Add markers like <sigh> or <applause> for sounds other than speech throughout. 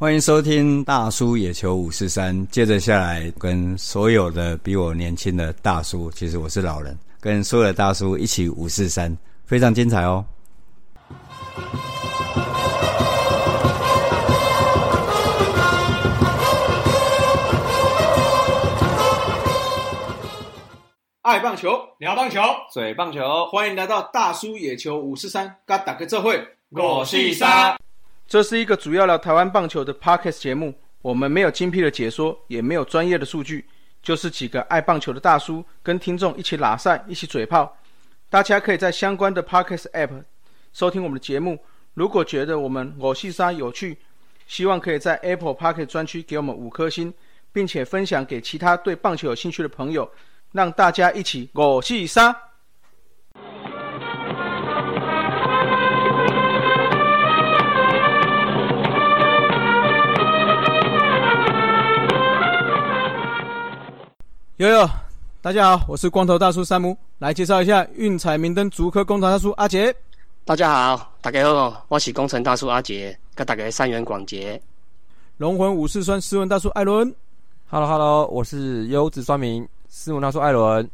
欢迎收听大叔野球五四三。接着下来，跟所有的比我年轻的大叔，其实我是老人，跟所有的大叔一起五四三，非常精彩哦。爱棒球，聊棒球，嘴棒球，欢迎来到大叔野球五四三，跟打个这会，我是三。这是一个主要聊台湾棒球的 podcast 节目，我们没有精辟的解说，也没有专业的数据，就是几个爱棒球的大叔跟听众一起拉赛，一起嘴炮。大家可以在相关的 podcast app 收听我们的节目。如果觉得我们我是三有趣，希望可以在 Apple Podcast 专区给我们五颗星，并且分享给其他对棒球有兴趣的朋友。让大家一起我戏杀。悠悠，大家好，我是光头大叔山姆，来介绍一下运彩明灯竹科工程大叔阿杰。大家好，大家好，我是工程大叔阿杰，跟大家三元广杰。龙魂武士酸斯文大叔艾伦。Hello Hello，我是优质酸民。斯文大叔：“艾伦，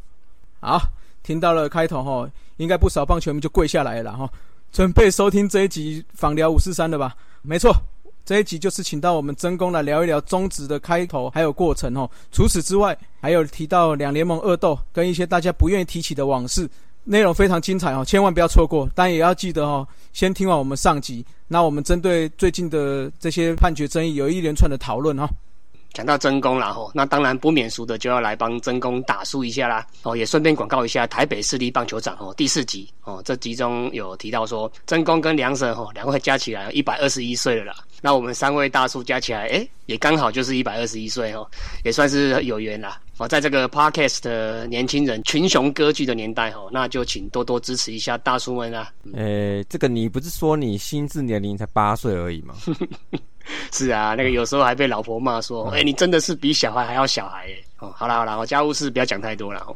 好，听到了开头哈，应该不少棒球迷就跪下来了哈，准备收听这一集访聊五四三的吧？没错，这一集就是请到我们真公来聊一聊中职的开头还有过程哦。除此之外，还有提到两联盟恶斗跟一些大家不愿意提起的往事，内容非常精彩哦，千万不要错过。但也要记得哦，先听完我们上集，那我们针对最近的这些判决争议，有一连串的讨论哈。”讲到真功了吼，那当然不免俗的就要来帮真功打输一下啦哦，也顺便广告一下台北市立棒球场哦，第四集哦，这集中有提到说真功跟梁神吼两位加起来一百二十一岁了啦，那我们三位大叔加起来哎，也刚好就是一百二十一岁哦，也算是有缘啦哦，在这个 podcast 的年轻人群雄割据的年代哦，那就请多多支持一下大叔们啊。诶，这个你不是说你心智年龄才八岁而已吗？<laughs> <laughs> 是啊，那个有时候还被老婆骂说：“哎，你真的是比小孩还要小孩耶！”哦，好了好了，我家务事不要讲太多了。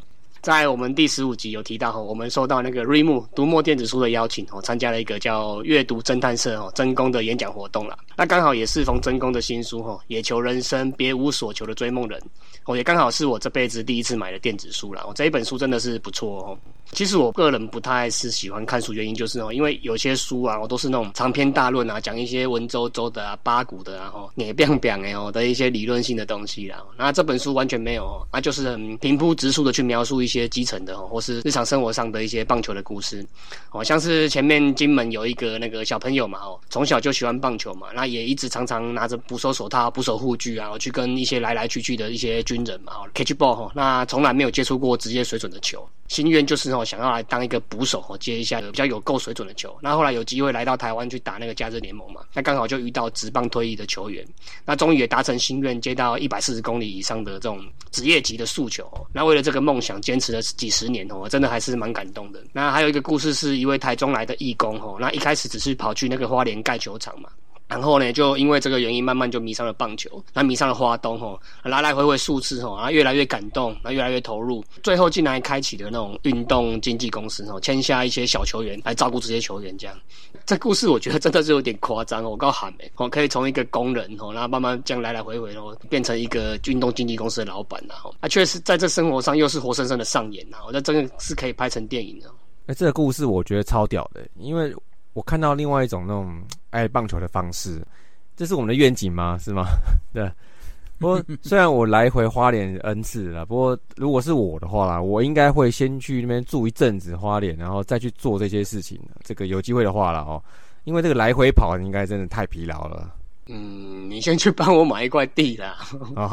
在我们第十五集有提到哈，我们收到那个瑞木读墨电子书的邀请哦，参加了一个叫阅读侦探社哦真功的演讲活动了。那刚好也是逢真功的新书哈，野求人生别无所求的追梦人哦，也刚好是我这辈子第一次买的电子书了。哦，这一本书真的是不错哦。其实我个人不太是喜欢看书，原因就是哦，因为有些书啊，我都是那种长篇大论啊，讲一些文绉绉的啊、八股的啊、哦、你变变哎哦的一些理论性的东西啦。那这本书完全没有哦，那就是很平铺直述的去描述一些基层的哦，或是日常生活上的一些棒球的故事。哦，像是前面金门有一个那个小朋友嘛，哦，从小就喜欢棒球嘛，那也一直常常拿着捕手手套、捕手护具啊，去跟一些来来去去的一些军人嘛，哦，catch ball 哈，那从来没有接触过职业水准的球。心愿就是哦，想要来当一个捕手哦，接一下比较有够水准的球。那后来有机会来到台湾去打那个假日联盟嘛，那刚好就遇到职棒退役的球员，那终于也达成心愿，接到一百四十公里以上的这种职业级的诉求。那为了这个梦想，坚持了几十年哦，真的还是蛮感动的。那还有一个故事，是一位台中来的义工哦，那一开始只是跑去那个花莲盖球场嘛。然后呢，就因为这个原因，慢慢就迷上了棒球，那迷上了花东吼，来来回回数次吼，然后越来越感动，然后越来越投入，最后竟然开启了那种运动经纪公司吼，签下一些小球员来照顾这些球员这样。这故事我觉得真的是有点夸张哦，我告喊没，我可以从一个工人吼，然后慢慢这样来来回回哦，变成一个运动经纪公司的老板然后，啊，确实在这生活上又是活生生的上演呐，我觉得真的是可以拍成电影的。哎，这个故事我觉得超屌的，因为。我看到另外一种那种 <tsk> 爱棒球的方式，这是我们的愿景吗？是吗？<laughs> 对。不过 <laughs> 虽然我来回花莲 n 次了，不过如果是我的话啦，我应该会先去那边住一阵子花莲，然后再去做这些事情。这个有机会的话了哦，因为这个来回跑应该真的太疲劳了。嗯，你先去帮我买一块地啦。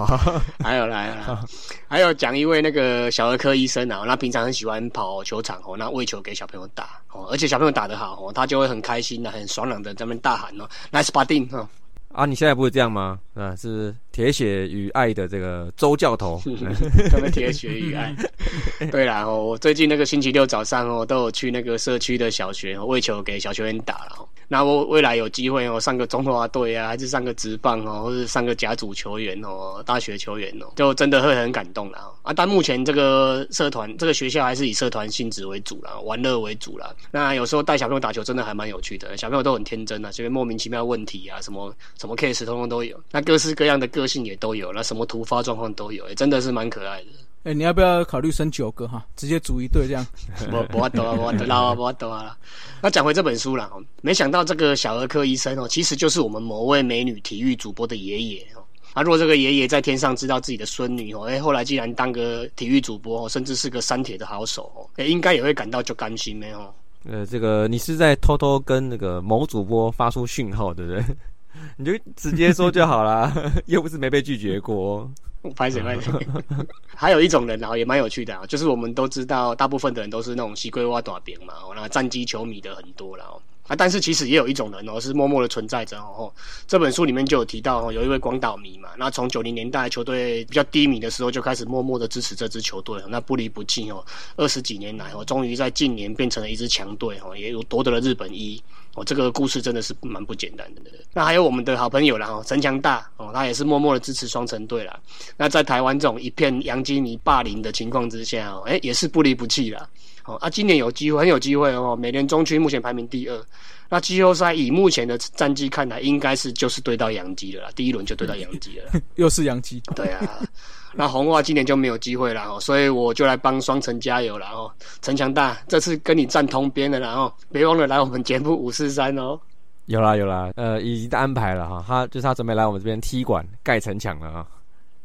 <laughs> 还有来了，<laughs> 还有讲一位那个小儿科医生啊，那平常很喜欢跑球场哦，那喂球给小朋友打哦，而且小朋友打得好哦，他就会很开心的、很爽朗的在那边大喊哦，Nice batting 哈。啊，你现在不是这样吗？啊，是铁血与爱的这个周教头，<laughs> <laughs> 他们铁血与爱。<laughs> 对啦，我最近那个星期六早上哦，都有去那个社区的小学为球给小球员打了。那我未来有机会哦，上个中华队啊，还是上个职棒哦，或是上个甲组球员哦，大学球员哦，就真的会很感动了啊！但目前这个社团，这个学校还是以社团性质为主啦，玩乐为主啦。那有时候带小朋友打球，真的还蛮有趣的，小朋友都很天真啊，这边莫名其妙问题啊，什么什么 case 通通都有，那各式各样的个性也都有，那什么突发状况都有，真的是蛮可爱的。哎，你要不要考虑生九个哈？直接组一队这样。不不多啊，不多啊，不多啊。那讲回这本书了哦，没想到这个小儿科医生哦，其实就是我们某位美女体育主播的爷爷哦。啊，如果这个爷爷在天上知道自己的孙女哦，哎，后来既然当个体育主播哦，甚至是个三铁的好手哦，哎，应该也会感到就甘心没有？呃，这个你是在偷偷跟那个某主播发出讯号，对不对？你就直接说就好啦，<laughs> 又不是没被拒绝过。拍谁 <laughs> 拍谁，<laughs> 还有一种人啊，也蛮有趣的啊，就是我们都知道，大部分的人都是那种西龟挖短饼嘛，那战机球迷的很多了啊，但是其实也有一种人哦，是默默的存在着哦。这本书里面就有提到哦，有一位广岛迷嘛，那从九零年代球队比较低迷的时候就开始默默的支持这支球队，那不离不弃哦，二十几年来哦，终于在近年变成了一支强队哦，也有夺得了日本一。哦，这个故事真的是蛮不简单的。那还有我们的好朋友啦，哦，陈强大哦，他也是默默的支持双城队啦。那在台湾这种一片洋基迷霸凌的情况之下，哦，哎，也是不离不弃啦。哦，啊，今年有机会，很有机会哦。美联中区目前排名第二，那季后赛以目前的战绩看来，应该是就是对到洋基了啦。第一轮就对到洋基了，<laughs> 又是洋基。对啊。那红袜今年就没有机会了哦，所以我就来帮双城加油了哦。陈强大，这次跟你站同边的，然后别忘了来我们节目五四三哦。有啦有啦，呃，已经安排了哈，他就是他准备来我们这边踢馆盖城墙了啊。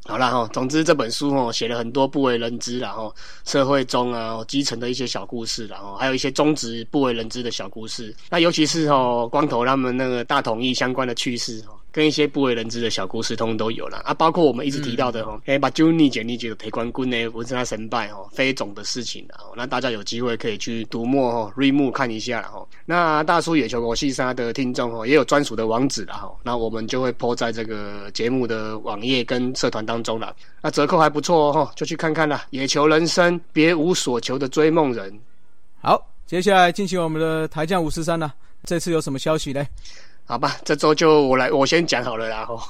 好啦哈，总之这本书哦写了很多不为人知然后社会中啊基层的一些小故事然后还有一些中职不为人知的小故事。那尤其是哦光头他们那个大统一相关的趣事哦。跟一些不为人知的小故事，通通都有了啊！包括我们一直提到的哦，哎，把 Juni 姐、你姐的陪冠军呢，文成他神拜哦，非总的事情啊，那大家有机会可以去读墨哦，瑞木看一下哦。那大叔野球国细沙的听众哦，也有专属的网址了哈，那我们就会铺在这个节目的网页跟社团当中了。那折扣还不错哦，就去看看啦。野球人生，别无所求的追梦人。好，接下来进行我们的台将五四三了，这次有什么消息呢？好吧，这周就我来，我先讲好了啦吼，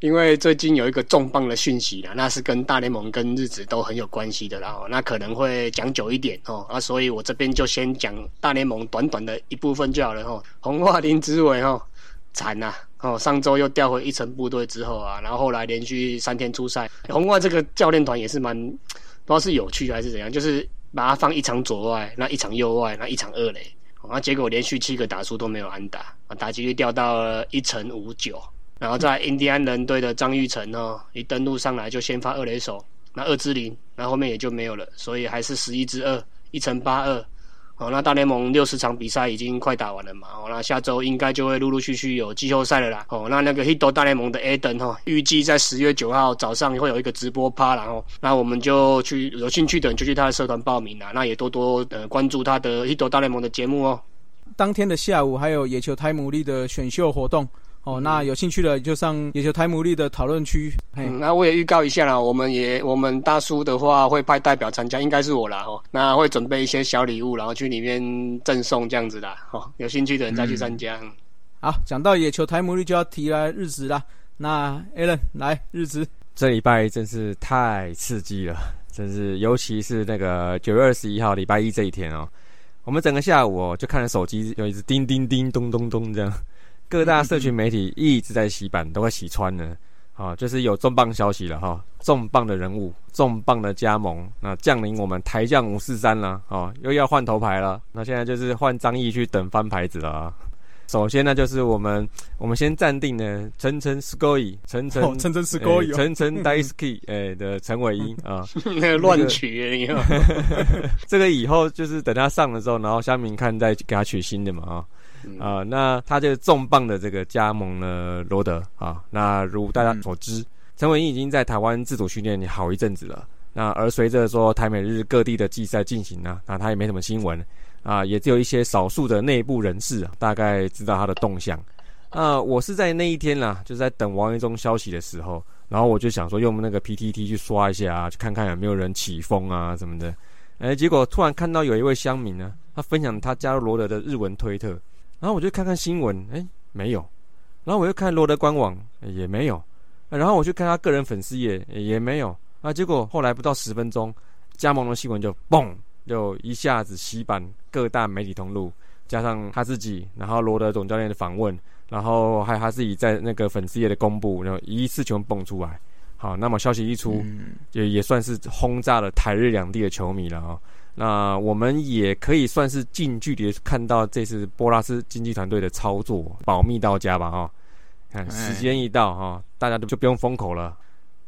因为最近有一个重磅的讯息啦，那是跟大联盟跟日子都很有关系的啦吼，那可能会讲久一点哦，啊，所以我这边就先讲大联盟短短的一部分就好了吼。红袜林之伟吼。惨呐哦，上周又调回一层部队之后啊，然后后来连续三天出赛，红外这个教练团也是蛮不知道是有趣还是怎样，就是把它放一场左外，那一场右外，那一场二垒。然后，结果连续七个打数都没有安打，啊，打击率掉到了一成五九。然后在印第安人队的张玉成呢，一登陆上来就先发二垒手，那二支零，那后面也就没有了，所以还是十一支二，一乘八二。哦，那大联盟六十场比赛已经快打完了嘛？哦，那下周应该就会陆陆续续有季后赛了啦。哦，那那个 Hito 大联盟的 Eden 哈，预计在十月九号早上会有一个直播趴，然后那我们就去有兴趣的人就去他的社团报名啦。那也多多呃关注他的 Hito 大联盟的节目哦。当天的下午还有野球台姆利的选秀活动。哦，那有兴趣的就上野球台姆利的讨论区。嗯，那我也预告一下啦，我们也我们大叔的话会派代表参加，应该是我啦哦。那会准备一些小礼物，然后去里面赠送这样子的。哦，有兴趣的人再去参加。好，讲到野球台姆利就要提来日子啦。那 Alan 来日子，这礼拜真是太刺激了，真是尤其是那个九月二十一号礼拜一这一天哦，我们整个下午哦就看着手机，有一直叮叮叮咚咚咚这样。各大社群媒体一直在洗版，都快洗穿了。啊，就是有重磅消息了哈，重磅的人物，重磅的加盟，那降临我们台将五四三了，哦，又要换头牌了。那现在就是换张毅去等翻牌子了啊。首先呢，就是我们我们先暂定呢，陈陈 s k o y 陈陈陈陈 s k o y 陈陈 Daisky <laughs> 哎的陈伟英 <laughs> 啊，那个乱取你 <laughs> 这个以后就是等他上了之后，然后香明看再给他取新的嘛啊。啊，那他就是重磅的这个加盟了罗德啊。那如大家所知，陈伟英已经在台湾自主训练好一阵子了。那而随着说台美日各地的季赛进行呢，那他也没什么新闻啊，也只有一些少数的内部人士啊，大概知道他的动向。啊，我是在那一天啦，就是在等王一中消息的时候，然后我就想说用那个 PTT 去刷一下啊，去看看有没有人起风啊什么的。哎，结果突然看到有一位乡民呢，他分享他加入罗德的日文推特。然后我就看看新闻，哎，没有。然后我又看罗德官网，也没有。然后我去看他个人粉丝页，也没有。啊，结果后来不到十分钟，加盟的新闻就嘣，就一下子洗版各大媒体通路，加上他自己，然后罗德总教练的访问，然后还有他自己在那个粉丝页的公布，然后一次全蹦出来。好，那么消息一出，也也算是轰炸了台日两地的球迷了啊。那我们也可以算是近距离看到这次波拉斯经济团队的操作，保密到家吧哈。看时间一到哈，大家都就不用封口了。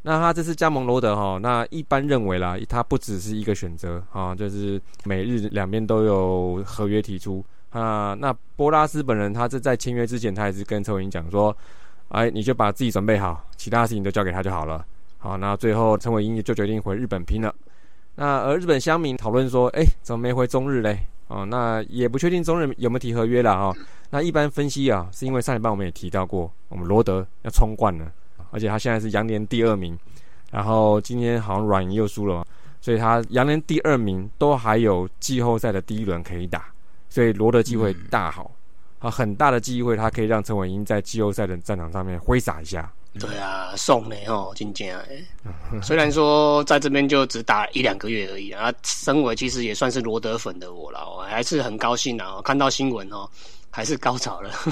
那他这次加盟罗德哈，那一般认为啦，他不只是一个选择啊，就是美日两边都有合约提出啊。那波拉斯本人他是在签约之前，他也是跟陈伟霆讲说，哎，你就把自己准备好，其他事情都交给他就好了。好，那最后陈伟霆就决定回日本拼了。那而日本乡民讨论说，哎，怎么没回中日嘞？哦，那也不确定中日有没有提合约了哈。那一般分析啊，是因为上一半我们也提到过，我们罗德要冲冠了，而且他现在是羊年第二名，然后今天好像软银又输了，所以他羊年第二名都还有季后赛的第一轮可以打，所以罗德机会大好，啊，很大的机会，他可以让陈伟英在季后赛的战场上面挥洒一下。对啊，送呢哦，金剑哎，虽然说在这边就只打一两个月而已啊，身为其实也算是罗德粉的我了，我还是很高兴啊，看到新闻哦，还是高潮了。<laughs>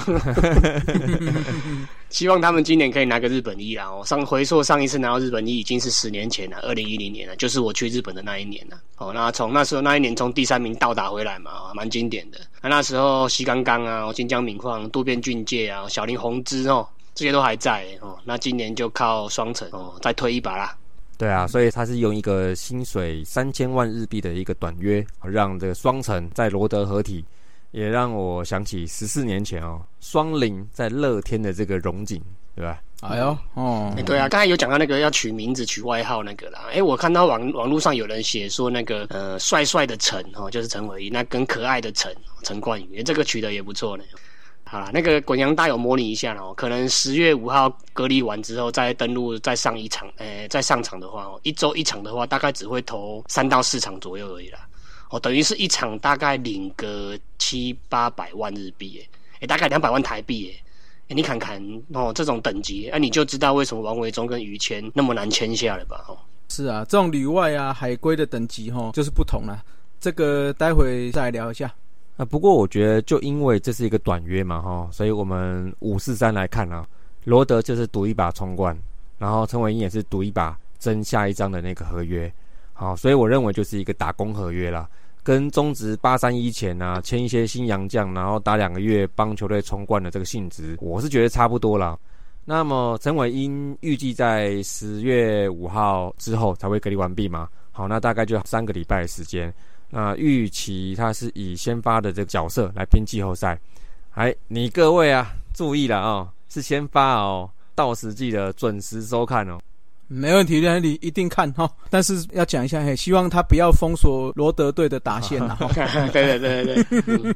希望他们今年可以拿个日本一啦！哦，上回溯上一次拿到日本一已经是十年前了，二零一零年了，就是我去日本的那一年了。哦，那从那时候那一年从第三名倒打回来嘛，蛮经典的。那那时候西刚刚啊，金江敏矿、渡边俊介啊，小林宏之哦。这些都还在哦，那今年就靠双城哦，再推一把啦。对啊，所以他是用一个薪水三千万日币的一个短约，让这个双城在罗德合体，也让我想起十四年前哦，双林在乐天的这个荣景，对吧？哎呦，哦，对啊，刚才有讲到那个要取名字、取外号那个啦。哎，我看到网网络上有人写说那个呃，帅帅的陈哦，就是陈伟，那跟可爱的陈陈冠宇，这个取的也不错呢。好啦，那个滚阳大有模拟一下哦，可能十月五号隔离完之后再登录再上一场，诶，再上场的话哦，一周一场的话，大概只会投三到四场左右而已啦。哦，等于是一场大概领个七八百万日币，诶，诶，大概两百万台币，诶，你看看哦，这种等级，那你就知道为什么王维忠跟于谦那么难签下了吧？哦，是啊，这种旅外啊、海归的等级哈，就是不同了。这个待会再聊一下。啊，不过我觉得就因为这是一个短约嘛，哈，所以我们五四三来看啊，罗德就是赌一把冲冠，然后陈伟英也是赌一把争下一张的那个合约，好，所以我认为就是一个打工合约啦，跟中职八三一前啊签一些新洋将，然后打两个月帮球队冲冠的这个性质，我是觉得差不多了。那么陈伟英预计在十月五号之后才会隔离完毕嘛，好，那大概就三个礼拜的时间。那预期他是以先发的这个角色来拼季后赛，哎，你各位啊，注意了啊，是先发哦，到时记得准时收看哦。没问题，那你一定看哈。但是要讲一下，嘿，希望他不要封锁罗德队的打线啊。<laughs> 对对对对对，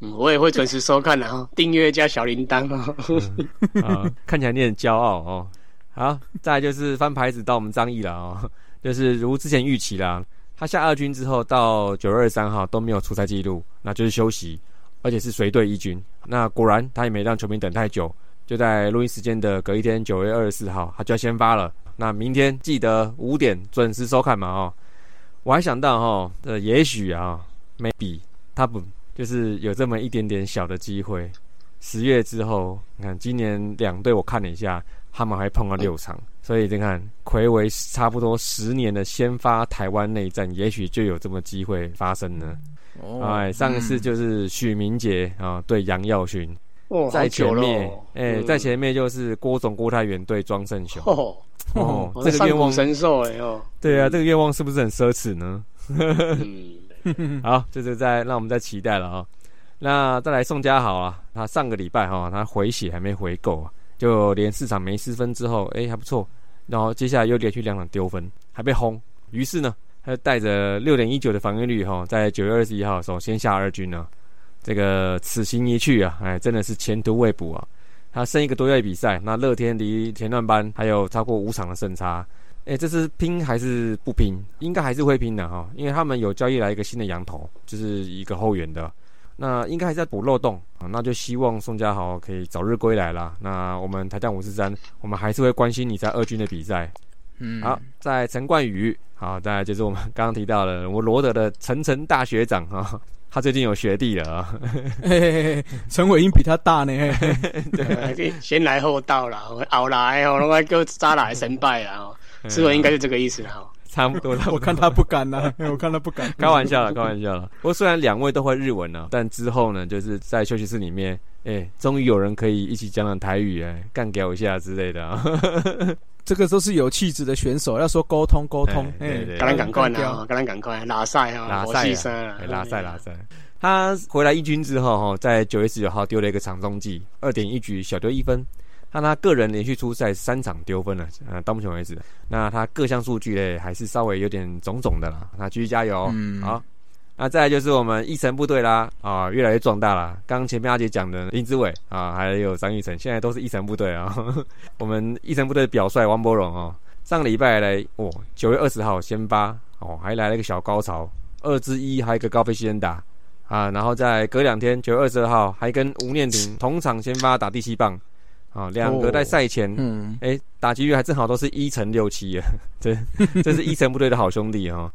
嗯，我也会准时收看的哈，订阅加小铃铛哦。啊，看起来你很骄傲哦。好，再就是翻牌子到我们张毅了哦，就是如之前预期啦。他下二军之后，到九月二十三号都没有出赛记录，那就是休息，而且是随队一军。那果然他也没让球迷等太久，就在录音时间的隔一天，九月二十四号，他就要先发了。那明天记得五点准时收看嘛哦。我还想到哈，呃，也许啊，maybe 他不就是有这么一点点小的机会。十月之后，你看今年两队我看了一下，他们还碰了六场。所以你看，魁为差不多十年的先发台湾内战，也许就有这么机会发生呢。哎，上一次就是许明杰啊对杨耀勋，在前面，哎，在前面就是郭总郭泰元对庄胜雄。哦，这个愿望神兽哎哦。对啊，这个愿望是不是很奢侈呢？<laughs> 好，就是在让我们再期待了啊。那再来宋家豪啊，他上个礼拜哈，他回血还没回够啊。就连四场没失分之后，哎还不错，然后接下来又连续两场丢分，还被轰，于是呢，他就带着六点一九的防御率哈，在九月二十一号的时候先下二军呢。这个此行一去啊，哎真的是前途未卜啊。他剩一个多月比赛，那乐天离前段班还有超过五场的胜差，哎这是拼还是不拼？应该还是会拼的哈，因为他们有交易来一个新的羊头，就是一个后援的。那应该还在补漏洞啊，那就希望宋家豪可以早日归来啦。那我们台将五四三，我们还是会关心你在二军的比赛。嗯，好，在陈冠宇，好，再来就是我们刚刚提到的我罗德的陈晨大学长哈，他最近有学弟了啊，嘿嘿嘿，陈伟英比他大呢，嘿嘿对，先来后到啦，后来哦，那个渣来神拜啦，哦，是不是应该是这个意思哈？差不多 <laughs> 了。我看他不敢呐，<laughs> 我看他不敢，开玩笑了，<laughs> 开玩笑了。不过虽然两位都会日文呢，但之后呢，就是在休息室里面，哎，终于有人可以一起讲讲台语，哎，干掉一下之类的啊。这个都是有气质的选手，要说沟通沟通，对对，赶紧赶快啊，赶紧赶快拉赛啊，拉赛，拉赛拉赛。他回来一军之后哈，在九月十九号丢了一个场中计，二点一局小丢一分。那他个人连续出赛三场丢分了，呃，到目前为止，那他各项数据嘞还是稍微有点肿肿的啦。那继续加油，嗯，好。那再来就是我们一城部队啦，啊，越来越壮大了。刚前面阿杰讲的林志伟啊，还有张玉成，现在都是一城部队啊。<laughs> 我们一城部队的表率王柏荣哦，上个礼拜来，哦，九月二十号先发哦，还来了一个小高潮，二之一还有一个高飞先打啊，然后再隔两天九月二十二号还跟吴念婷同场先发打第七棒啊，两个在赛前，嗯，哎，打击率还正好都是一乘六七啊，<laughs> 这这是一乘部队的好兄弟哈。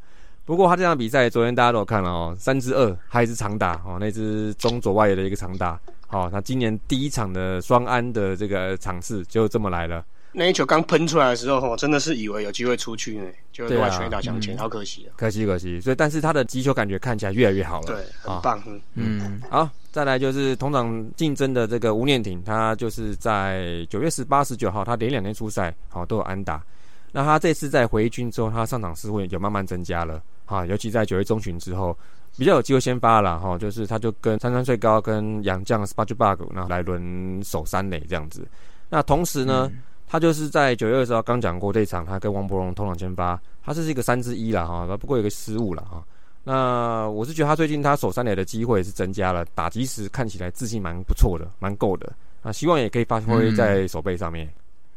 不过他这场比赛，昨天大家都有看了哦，三支二，还是长打哦，那支中左外野的一个长打，好，他今年第一场的双安的这个场次就这么来了。那一球刚喷出来的时候，哦，真的是以为有机会出去呢，就外全打向前，好可惜啊，可惜可惜。所以，但是他的击球感觉看起来越来越好了，对，很棒。嗯，好，再来就是同场竞争的这个吴念挺，他就是在九月十八、十九号，他连两天出赛，好都有安打。那他这次在回军之后，他上场次数有慢慢增加了。哈，尤其在九月中旬之后，比较有机会先发了哈，就是他就跟三三岁高跟杨将 s p a g Bug 那来轮守三垒这样子。那同时呢，他就是在九月二十号刚讲过这场，他跟王伯荣同场先发，他这是一个三之一了哈，不过有个失误了哈。那我是觉得他最近他守三垒的机会是增加了，打击时看起来自信蛮不错的，蛮够的。那希望也可以发挥在手背上面。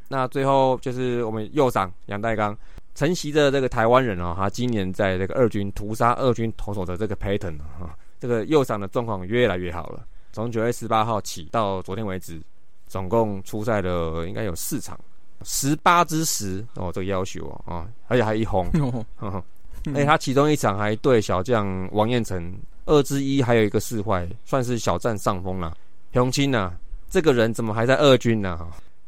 那最后就是我们右上杨代刚。承袭着这个台湾人哦，他今年在这个二军屠杀二军投手的这个 pattern 啊，这个右上的状况越来越好了。从九月十八号起到昨天为止，总共出赛了应该有四场，十八之十哦，这个要求哦啊，而且还一轰。<laughs> 哎，他其中一场还对小将王彦成二之一，还有一个四坏，算是小占上风了。雄青啊，这个人怎么还在二军呢？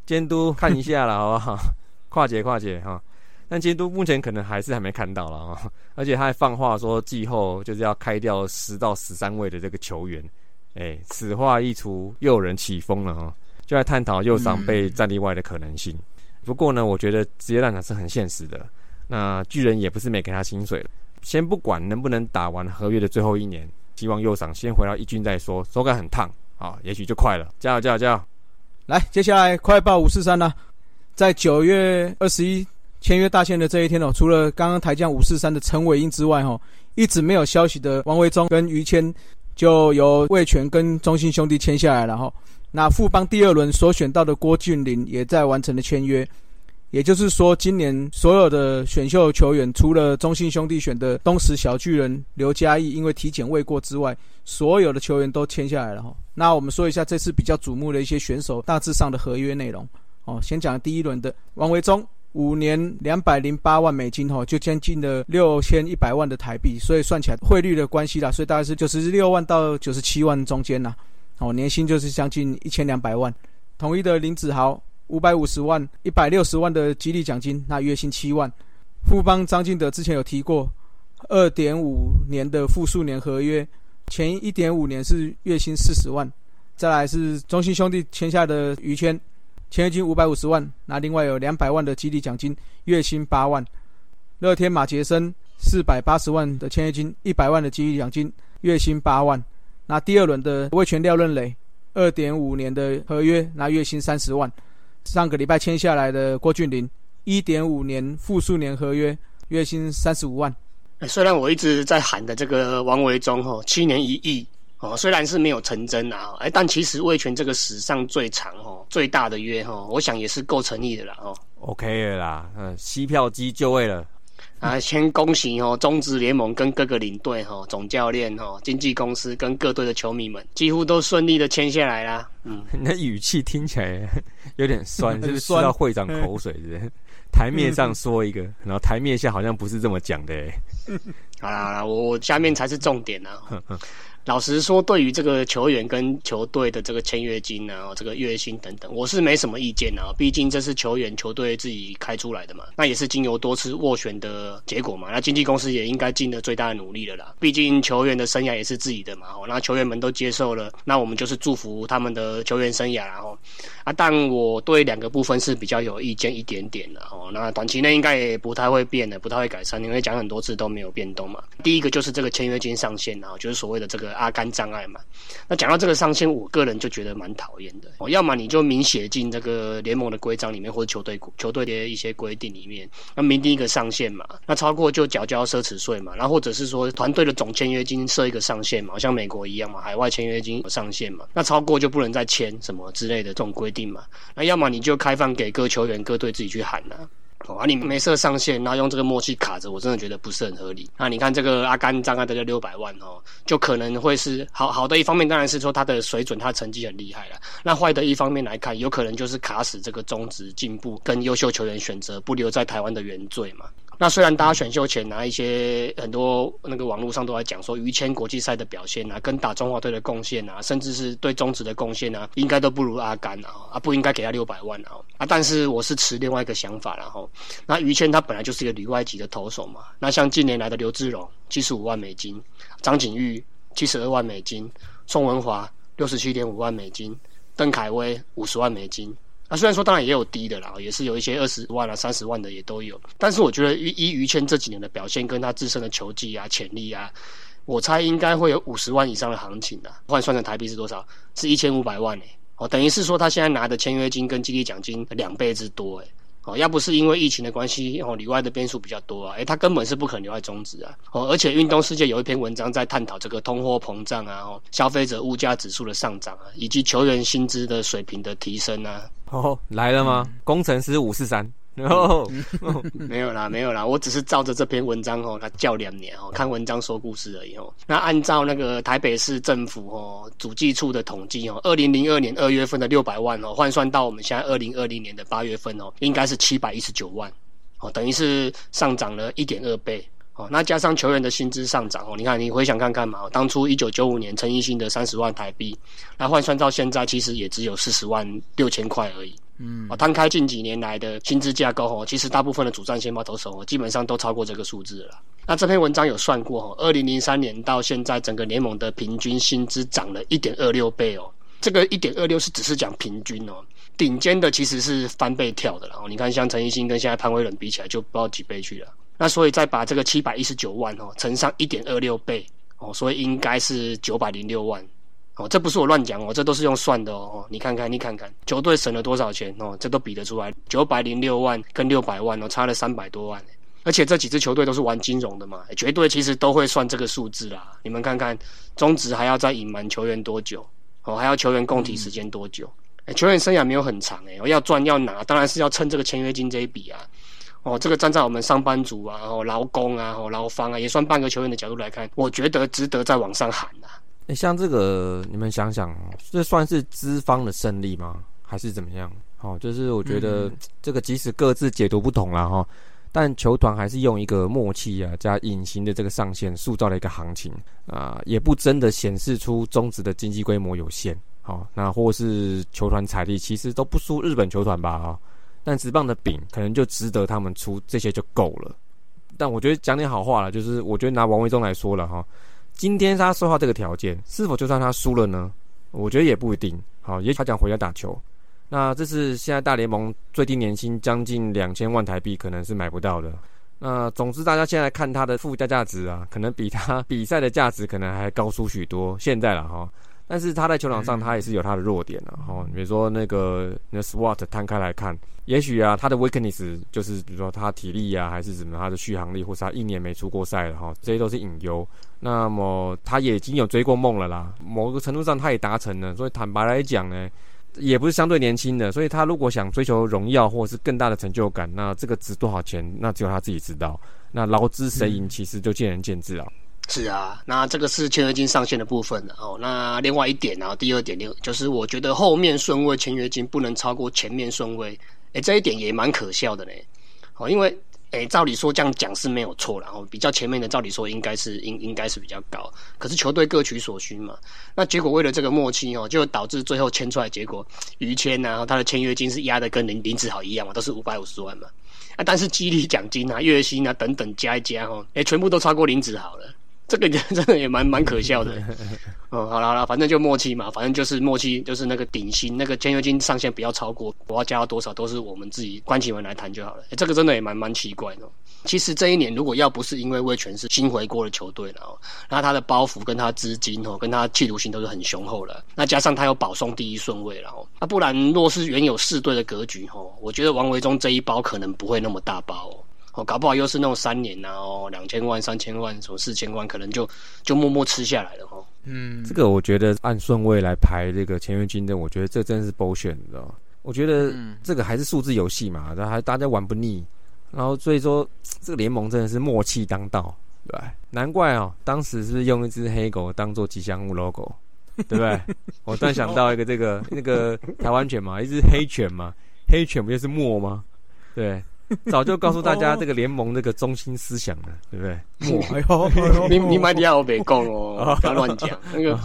监督看一下了，好不好？<laughs> 跨界跨界哈。但监督目前可能还是还没看到了啊，而且他还放话说季后就是要开掉十到十三位的这个球员，哎，此话一出，又有人起风了哈，就在探讨右上被战力外的可能性。不过呢，我觉得职业战场是很现实的，那巨人也不是没给他薪水了。先不管能不能打完合约的最后一年，希望右上先回到一军再说。手感很烫啊，也许就快了。加油加油加油！来，接下来快报五四三呢，在九月二十一。签约大限的这一天哦，除了刚刚台将五四三的陈伟英之外，哈，一直没有消息的王维忠跟于谦，就由魏权跟中信兄弟签下来了哈。那富邦第二轮所选到的郭俊麟也在完成了签约，也就是说，今年所有的选秀球员，除了中信兄弟选的东石小巨人刘嘉义，因为体检未过之外，所有的球员都签下来了哈。那我们说一下这次比较瞩目的一些选手大致上的合约内容哦。先讲第一轮的王维忠。五年两百零八万美金，吼，就将近了六千一百万的台币，所以算起来汇率的关系啦，所以大概是九十六万到九十七万中间呐，哦，年薪就是将近一千两百万。统一的林子豪五百五十万，一百六十万的激励奖金，那月薪七万。富邦张进德之前有提过，二点五年的复数年合约，前一点五年是月薪四十万。再来是中信兄弟签下的于谦。签约金五百五十万，那另外有两百万的激励奖金，月薪八万。乐天马杰森四百八十万的签约金，一百万的激励奖金，月薪八万。那第二轮的魏全廖任磊，二点五年的合约，那月薪三十万。上个礼拜签下来的郭俊麟，一点五年复数年合约，月薪三十五万。虽然我一直在喊的这个王维忠吼，七年一亿。哦，虽然是没有成真啊，哎，但其实魏权这个史上最长、哦最大的约，哈，我想也是够诚意的啦，哦。OK 了啦，嗯，吸票机就位了。啊，先恭喜哦，中职联盟跟各个领队哈、总教练哈、经纪公司跟各队的球迷们，几乎都顺利的签下来啦。嗯，<laughs> 你的语气听起来有点酸，就 <laughs> 是不是吃酸到会长口水？是不是？台面上说一个，然后台面下好像不是这么讲的、欸。<laughs> 好啦好啦，我我下面才是重点啊。老实说，对于这个球员跟球队的这个签约金啊、这个月薪等等，我是没什么意见啊。毕竟这是球员、球队自己开出来的嘛，那也是经由多次斡旋的结果嘛。那经纪公司也应该尽了最大的努力了啦。毕竟球员的生涯也是自己的嘛，哦，那球员们都接受了，那我们就是祝福他们的球员生涯然后啊，但我对两个部分是比较有意见一点点的哦。那短期内应该也不太会变的，不太会改善，因为讲很多次都没有变动嘛。第一个就是这个签约金上限啊，就是所谓的这个阿甘障碍嘛。那讲到这个上限，我个人就觉得蛮讨厌的哦。要么你就明写进这个联盟的规章里面，或者球队球队的一些规定里面，那明定一个上限嘛。那超过就缴交奢侈税嘛。然后或者是说团队的总签约金设一个上限嘛，像美国一样嘛，海外签约金有上限嘛。那超过就不能再签什么之类的这种规定嘛。那要么你就开放给各球员、各队自己去喊啊。哦，啊，你没设上限，然后用这个默契卡着，我真的觉得不是很合理。那你看这个阿甘障碍的这六百万哦，就可能会是好好的一方面，当然是说他的水准、他成绩很厉害了。那坏的一方面来看，有可能就是卡死这个中职进步跟优秀球员选择不留在台湾的原罪嘛。那虽然大家选秀前拿、一些很多那个网络上都在讲说于谦国际赛的表现啊，跟打中华队的贡献啊，甚至是对中职的贡献啊，应该都不如阿甘啊，啊不应该给他六百万啊啊！但是我是持另外一个想法然后，那于谦他本来就是一个旅外籍的投手嘛，那像近年来的刘志荣七十五万美金，张景玉七十二万美金，宋文华六十七点五万美金，邓凯威五十万美金。虽然说当然也有低的啦，也是有一些二十万啊、三十万的也都有，但是我觉得依依于谦这几年的表现跟他自身的球技啊、潜力啊，我猜应该会有五十万以上的行情的、换算成台币是多少？是一千五百万诶、哦，等于是说他现在拿的签约金跟激励奖金两倍之多诶、哦，要不是因为疫情的关系，哦，里外的变数比较多啊，诶，他根本是不可能留在中职啊，哦，而且运动世界有一篇文章在探讨这个通货膨胀啊，消费者物价指数的上涨啊，以及球员薪资的水平的提升啊，哦，来了吗？工程师五四三，然后 <laughs> 没有啦，没有啦，我只是照着这篇文章哦，他叫两年哦，看文章说故事而已哦。那按照那个台北市政府哦主计处的统计哦，二零零二年二月份的六百万哦，换算到我们现在二零二零年的八月份哦，应该是七百一十九万哦，等于是上涨了一点二倍。哦，那加上球员的薪资上涨哦，你看你回想看看嘛，当初一九九五年陈奕迅的三十万台币，那换算到现在其实也只有四十万六千块而已。嗯，哦，摊开近几年来的薪资架构哦，其实大部分的主战先发投手哦，基本上都超过这个数字了。那这篇文章有算过哦，二零零三年到现在，整个联盟的平均薪资涨了一点二六倍哦。这个一点二六是只是讲平均哦，顶尖的其实是翻倍跳的了。哦，你看像陈奕迅跟现在潘威伦比起来，就不知道几倍去了。那所以再把这个七百一十九万哦乘上一点二六倍哦，所以应该是九百零六万哦，这不是我乱讲哦，这都是用算的哦。你看看，你看看，球队省了多少钱哦，这都比得出来，九百零六万跟六百万哦，差了三百多万。而且这几支球队都是玩金融的嘛，绝对其实都会算这个数字啦。你们看看，中职还要再隐瞒球员多久哦，还要球员供体时间多久？哎，球员生涯没有很长诶，我要赚要拿，当然是要趁这个签约金这一笔啊。哦，这个站在我们上班族啊，哦，劳工啊，哦，劳方啊，也算半个球员的角度来看，我觉得值得再往上喊啊。诶像这个，你们想想，这算是资方的胜利吗？还是怎么样？哦，就是我觉得这个即使各自解读不同啦，哈，但球团还是用一个默契啊加隐形的这个上限，塑造了一个行情啊，也不真的显示出中职的经济规模有限。好，那或是球团财力其实都不输日本球团吧？啊。但直棒的饼可能就值得他们出这些就够了。但我觉得讲点好话了，就是我觉得拿王维忠来说了哈，今天他说话这个条件，是否就算他输了呢？我觉得也不一定。好，也许他想回家打球。那这是现在大联盟最低年薪将近两千万台币，可能是买不到的。那总之，大家现在看他的附加价值啊，可能比他 <laughs> 比赛的价值可能还高出许多。现在了哈。但是他在球场上，他也是有他的弱点的哈。比如说那个那 SWAT 摊开来看，也许啊，他的 weakness 就是比如说他体力啊，还是什么他的续航力，或是他一年没出过赛了哈，这些都是隐忧。那么他也已经有追过梦了啦，某个程度上他也达成了。所以坦白来讲呢，也不是相对年轻的，所以他如果想追求荣耀或者是更大的成就感，那这个值多少钱，那只有他自己知道。那劳资谁赢，其实就见仁见智了。是啊，那这个是签约金上限的部分哦。那另外一点呢，第二点就就是我觉得后面顺位签约金不能超过前面顺位，哎，这一点也蛮可笑的呢。哦，因为。哎，照理说这样讲是没有错，然后比较前面的，照理说应该是应应该是比较高，可是球队各取所需嘛。那结果为了这个默契哦，就导致最后签出来结果，于谦然他的签约金是压的跟林林子豪一样嘛，都是五百五十万嘛。啊，但是激励奖金啊、月薪啊等等加一加哦，哎，全部都超过林子豪了。这个真的也蛮蛮可笑的，嗯，<laughs> 好了好了，反正就默契嘛，反正就是默契，就是那个顶薪，那个签约金上限不要超过，我要加到多少都是我们自己关起门来谈就好了。这个真的也蛮蛮奇怪的。其实这一年如果要不是因为魏权是新回国的球队了哦，那他的包袱跟他资金哦，跟他企图心都是很雄厚了。那加上他有保送第一顺位了哦，那不然若是原有四队的格局哦，我觉得王维忠这一包可能不会那么大包。哦。哦，搞不好又是那种三年呐，哦，两千万、三千万，什么四千万，可能就就默默吃下来了哈。嗯，这个我觉得按顺位来排这个签约金的，我觉得这真是剥选的。我觉得这个还是数字游戏嘛，然后还大家玩不腻，然后所以说这个联盟真的是默契当道，对难怪哦，当时是用一只黑狗当做吉祥物 logo，对不对？<laughs> 我突然想到一个这个那个台湾犬嘛，一只黑犬嘛，黑犬不就是墨吗？对。<laughs> 早就告诉大家这个联盟那个中心思想了，对不对？<laughs> 你你买底下我别讲哦，不要乱讲。那个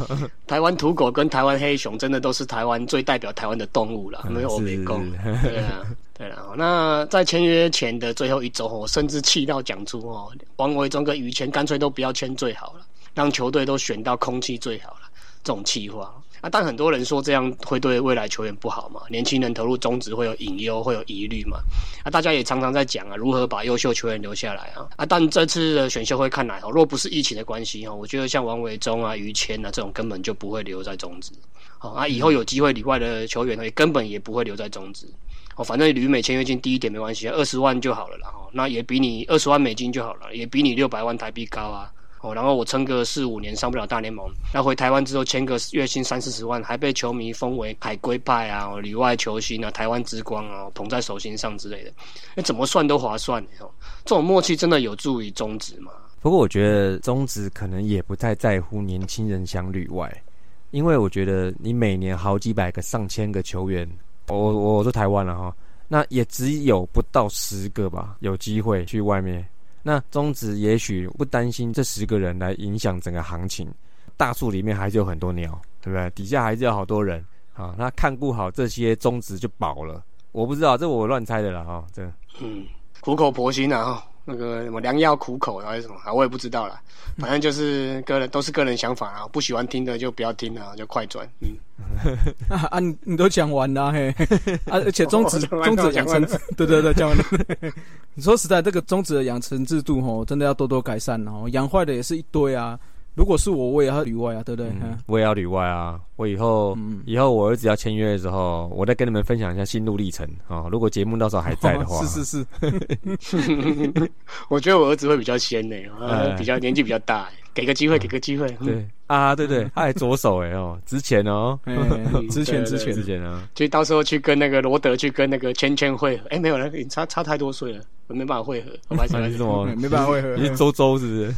台湾土狗跟台湾黑熊真的都是台湾最代表台湾的动物了，<laughs> 没有我别讲。对啊，对啊。那在签约前的最后一周，我甚至气到讲出哦，王维忠跟于谦干脆都不要签最好了，让球队都选到空气最好了，这种气话。啊，但很多人说这样会对未来球员不好嘛？年轻人投入中职会有隐忧，会有疑虑嘛？啊，大家也常常在讲啊，如何把优秀球员留下来啊？啊，但这次的选秀会看来哦，若不是疫情的关系哦，我觉得像王维忠啊、于谦啊这种根本就不会留在中职。哦啊，以后有机会里外的球员呢，也根本也不会留在中职。哦，反正旅美签约金低一点没关系，二十万就好了啦。哦，那也比你二十万美金就好了，也比你六百万台币高啊。哦，然后我撑个四五年上不了大联盟，那回台湾之后签个月薪三四十万，还被球迷封为海归派啊、里外球星啊、台湾之光啊，捧在手心上之类的，那怎么算都划算哦。这种默契真的有助于终止吗？不过我觉得中职可能也不太在乎年轻人想旅外，因为我觉得你每年好几百个、上千个球员，我我说台湾了哈，那也只有不到十个吧，有机会去外面。那中职也许不担心这十个人来影响整个行情，大树里面还是有很多鸟，对不对？底下还是有好多人啊。那看不好这些中职就饱了。我不知道，这我乱猜的了哈。这嗯，苦口婆心啊。那个什么良药苦口还是什么啊？我也不知道啦。反正就是个人都是个人想法啊，不喜欢听的就不要听了，就快转。嗯，<laughs> 啊，你你都讲完了嘿，啊，而且中 <laughs> 止中止养成，对对对，讲完了。<laughs> 你说实在，这个中止的养成制度吼，真的要多多改善哦，养坏的也是一堆啊。如果是我，我也要例外啊，对不对？我也要例外啊。我以后，以后我儿子要签约的时候，我再跟你们分享一下心路历程啊。如果节目到时候还在的话，是 <laughs> 是是。<laughs> 我觉得我儿子会比较先呢，比较年纪比较大，给个机会，给个机会。对啊，对对，他还左手哎哦，之前哦，<laughs> 之前之前之前啊，就到时候去跟那个罗德去跟那个圈圈会合。哎，没有了，差差太多岁了。我没办法汇合，我还是什么没办法汇合？你是周周是不是？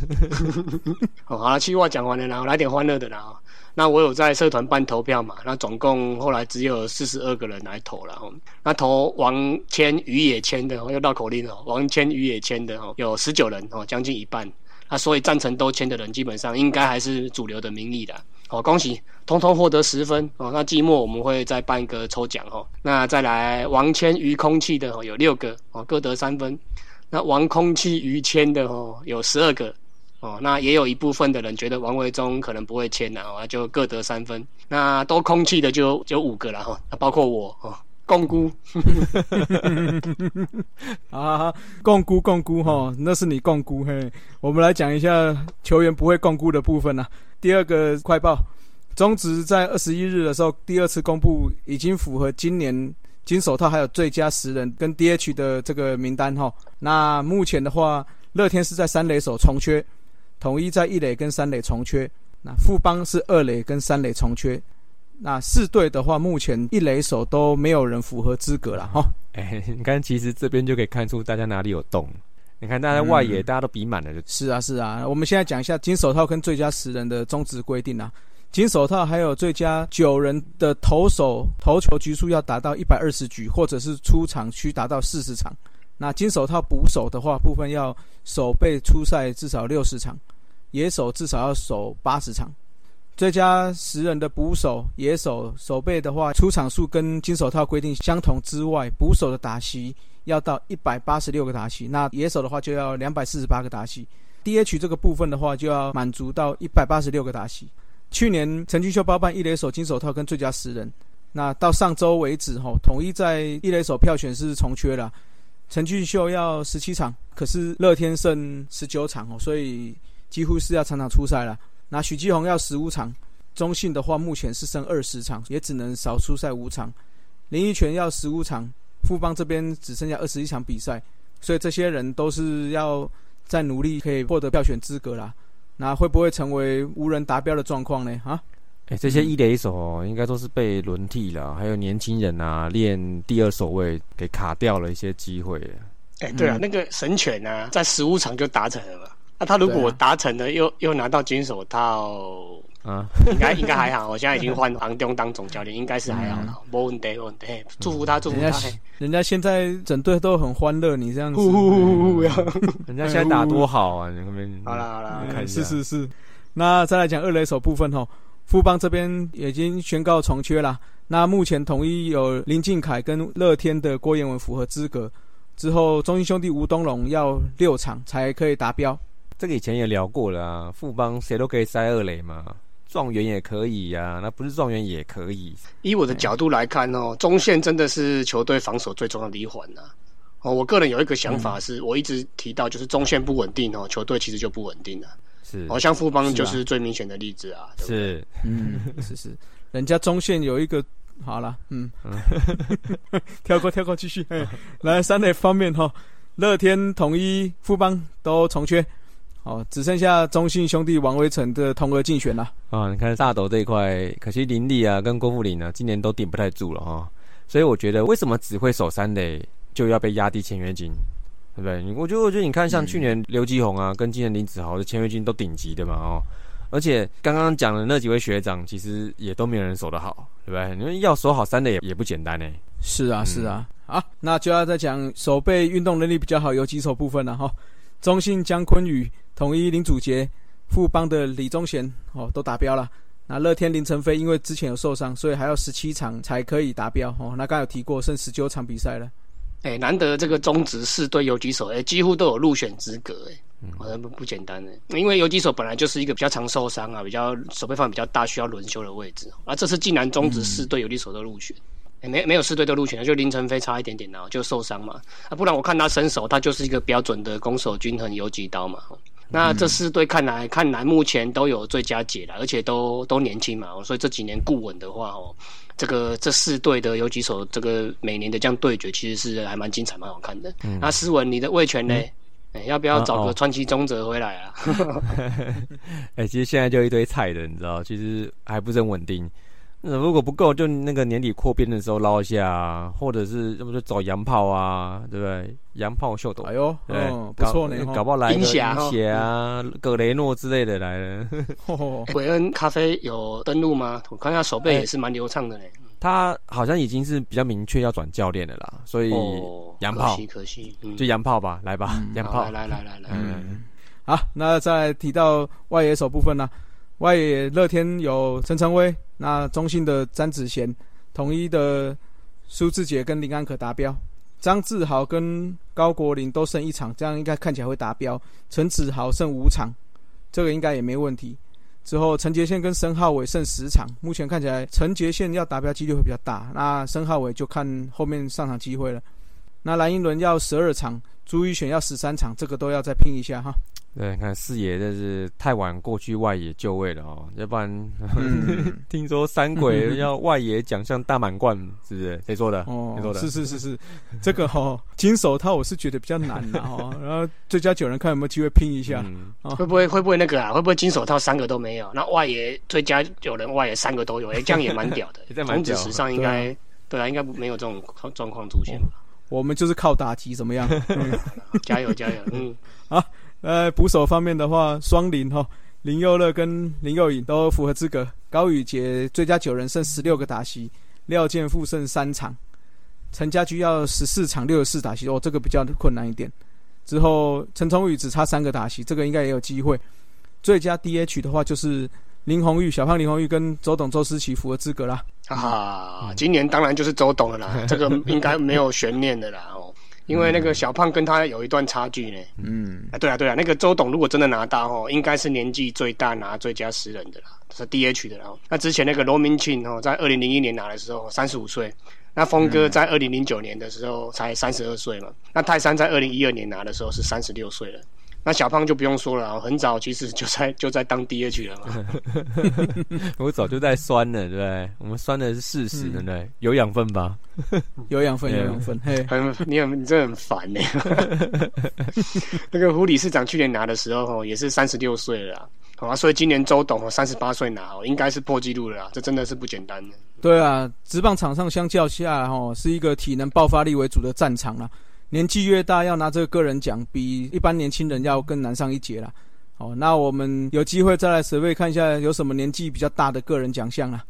哦，好了，气话讲完了，然后来点欢乐的啦。那我有在社团办投票嘛？那总共后来只有四十二个人来投了哦。那投王谦、于野谦的，又绕口令哦。王谦、于野谦的哦，有十九人哦，将近一半。那所以赞成都签的人，基本上应该还是主流的民意的。好，恭喜，通通获得十分哦。那季末我们会再办一个抽奖哦。那再来王谦于空气的哦，有六个哦，各得三分。那王空气于谦的哦，有十二个哦。那也有一部分的人觉得王维忠可能不会签的哦，就各得三分。那都空气的就就五个了哈，那包括我哦。共估，<laughs> 啊，共估共估哈，那是你共估嘿。我们来讲一下球员不会共估的部分呐。第二个快报，中职在二十一日的时候第二次公布，已经符合今年金手套还有最佳十人跟 DH 的这个名单哈。那目前的话，乐天是在三垒手重缺，统一在一垒跟三垒重缺，那富邦是二垒跟三垒重缺。那四队的话，目前一垒手都没有人符合资格了哈。<laughs> 哎，你看，其实这边就可以看出大家哪里有洞。你看，大家外野大家都比满了，就是啊是啊。我们现在讲一下金手套跟最佳十人的终止规定啊。金手套还有最佳九人的投手投球局数要达到一百二十局，或者是出场需达到四十场。那金手套捕手的话，部分要守备出赛至少六十场，野手至少要守八十场。最佳十人的捕手、野手守备的话，出场数跟金手套规定相同之外，捕手的打席要到一百八十六个打席，那野手的话就要两百四十八个打席。DH 这个部分的话，就要满足到一百八十六个打席。去年陈俊秀包办一垒手金手套跟最佳十人，那到上周为止吼，统一在一垒手票选是重缺了，陈俊秀要十七场，可是乐天剩十九场哦，所以几乎是要场场出赛了。那许继宏要十五场，中信的话目前是剩二十场，也只能少出赛五场。林奕泉要十五场，富邦这边只剩下二十一场比赛，所以这些人都是要再努力可以获得票选资格啦。那会不会成为无人达标的状况呢？啊，哎，这些一垒手应该都是被轮替了，还有年轻人啊，练第二守卫给卡掉了一些机会。哎，对啊，那个神犬啊，在十五场就达成了嘛。那他如果达成了，又又拿到金手套。啊，应该应该还好。我现在已经换杭东当总教练，应该是还好了。没问题，没问题。祝福他，祝福他。人家现在整队都很欢乐，你这样子，人家现在打多好啊！你好了好了，是是是。那再来讲二垒手部分哦，富邦这边已经宣告重缺了。那目前统一有林敬凯跟乐天的郭彦文符合资格，之后中英兄弟吴东龙要六场才可以达标。这个以前也聊过了啊，富邦谁都可以塞二垒嘛。状元也可以呀，那不是状元也可以。以我的角度来看哦，中线真的是球队防守最重要的一环呐。哦，我个人有一个想法是，我一直提到就是中线不稳定哦，球队其实就不稳定了。是，哦，像富邦就是最明显的例子啊。是，嗯，<laughs> 是是，人家中线有一个好了，嗯，<laughs> 跳过跳过继续。来三垒方面哈，乐天、统一、富邦都重缺。哦，只剩下中信兄弟王威成的同额竞选了啊！你看大斗这一块，可惜林立啊跟郭富林呢，今年都顶不太住了哈。所以我觉得，为什么只会守三垒就要被压低签约金，对不对？我觉得，我觉得你看，像去年刘基宏啊，跟今年林子豪的签约金都顶级的嘛哦。而且刚刚讲的那几位学长，其实也都没有人守得好，对不对？因为要守好三垒也也不简单呢。是啊，是啊。好，那就要再讲守备运动能力比较好有几手部分了哈。中信姜坤宇。统一林祖杰、富邦的李宗贤哦都达标了。那乐天林晨飞因为之前有受伤，所以还要十七场才可以达标哦。那刚有提过，剩十九场比赛了。哎，难得这个中职四队游击手哎，几乎都有入选资格哎，好像不不简单哎。因为游击手本来就是一个比较常受伤啊，比较手背范比较大，需要轮休的位置。啊，这次竟然中职四队游击手都入选，哎，没没有四队都入选就林晨飞差一点点哦，就受伤嘛。啊，不然我看他身手，他就是一个标准的攻守均衡游击刀嘛。那这四队看来看来目前都有最佳解了，而且都都年轻嘛，所以这几年固稳的话哦，这个这四队的有几首这个每年的这样对决，其实是还蛮精彩蛮好看的。那斯文，你的卫权呢？要不要找个川崎中哲回来啊？<laughs> <laughs> 哎，其实现在就一堆菜的，你知道，其实还不是很稳定。那如果不够，就那个年底扩编的时候捞一下，或者是要不就找洋炮啊，对不对？洋炮秀斗，哎呦，嗯，不错呢，搞不好来个冰血啊，葛雷诺之类的来了。<laughs> 韦恩咖啡有登录吗？我看下手背也是蛮流畅的嘞。他好像已经是比较明确要转教练的啦，所以洋炮可惜可惜，就洋炮吧，来吧，洋炮，来来来来，嗯，好，那再提到外野手部分呢？外野乐天有陈晨威，那中信的詹子贤，统一的苏志杰跟林安可达标，张志豪跟高国林都剩一场，这样应该看起来会达标。陈子豪剩五场，这个应该也没问题。之后陈杰宪跟申浩伟剩十场，目前看起来陈杰宪要达标几率会比较大，那申浩伟就看后面上场机会了。那蓝英伦要十二场，朱一选要十三场，这个都要再拼一下哈。对，看四爷真是太晚过去外野就位了哦，要不然嗯 <laughs> 听说三鬼 <laughs> 要外野奖项大满贯，是不是？谁说的？哦谁说，的？是是是是，这个哈、金手套我是觉得比较难的哈、<laughs> 然后最佳九人看有没有机会拼一下。嗯，会不会会不会那个啊？会不会金手套三个都没有？那外野最佳九人外野三个都有，哎、这样也蛮屌的这蛮屌中职史上应该对啊，应该没有这种状况出现吧？我们就是靠打击怎么样？嗯加油加油！嗯，呃，捕手方面的话，双林哈，林佑乐跟林佑颖都符合资格。高宇杰最佳九人剩十六个打席，廖健富剩三场，陈家驹要十四场六十四打席，哦，这个比较困难一点。之后陈崇宇只差三个打席，这个应该也有机会。最佳 DH 的话就是林红玉、小胖林红玉跟周董、周思齐符合资格啦。啊，今年当然就是周董了啦，这个应该没有悬念的啦哦，因为那个小胖跟他有一段差距呢。嗯，啊，对啊对啊，那个周董如果真的拿到哦，应该是年纪最大拿最佳十人的啦，是 DH 的啦。哦那之前那个罗明庆哦，在二零零一年拿的时候三十五岁，那峰哥在二零零九年的时候才三十二岁嘛，那泰山在二零一二年拿的时候是三十六岁了。那小胖就不用说了啊，很早其实就在就在当 DH 了嘛。<laughs> 我早就在酸了，对不对？我们酸的是事实，对不对？有养分吧？有养分，有养分，嘿，<laughs> 很你很你真的很烦呢、<laughs> 那个胡理事长去年拿的时候哦，也是三十六岁了，好啊，所以今年周董哦三十八岁拿哦，应该是破纪录了啦，这真的是不简单的。对啊，职棒场上相较下，哈，是一个体能爆发力为主的战场啦。年纪越大，要拿这个个人奖，比一般年轻人要更难上一截啦。好，那我们有机会再来准备看一下有什么年纪比较大的个人奖项啦。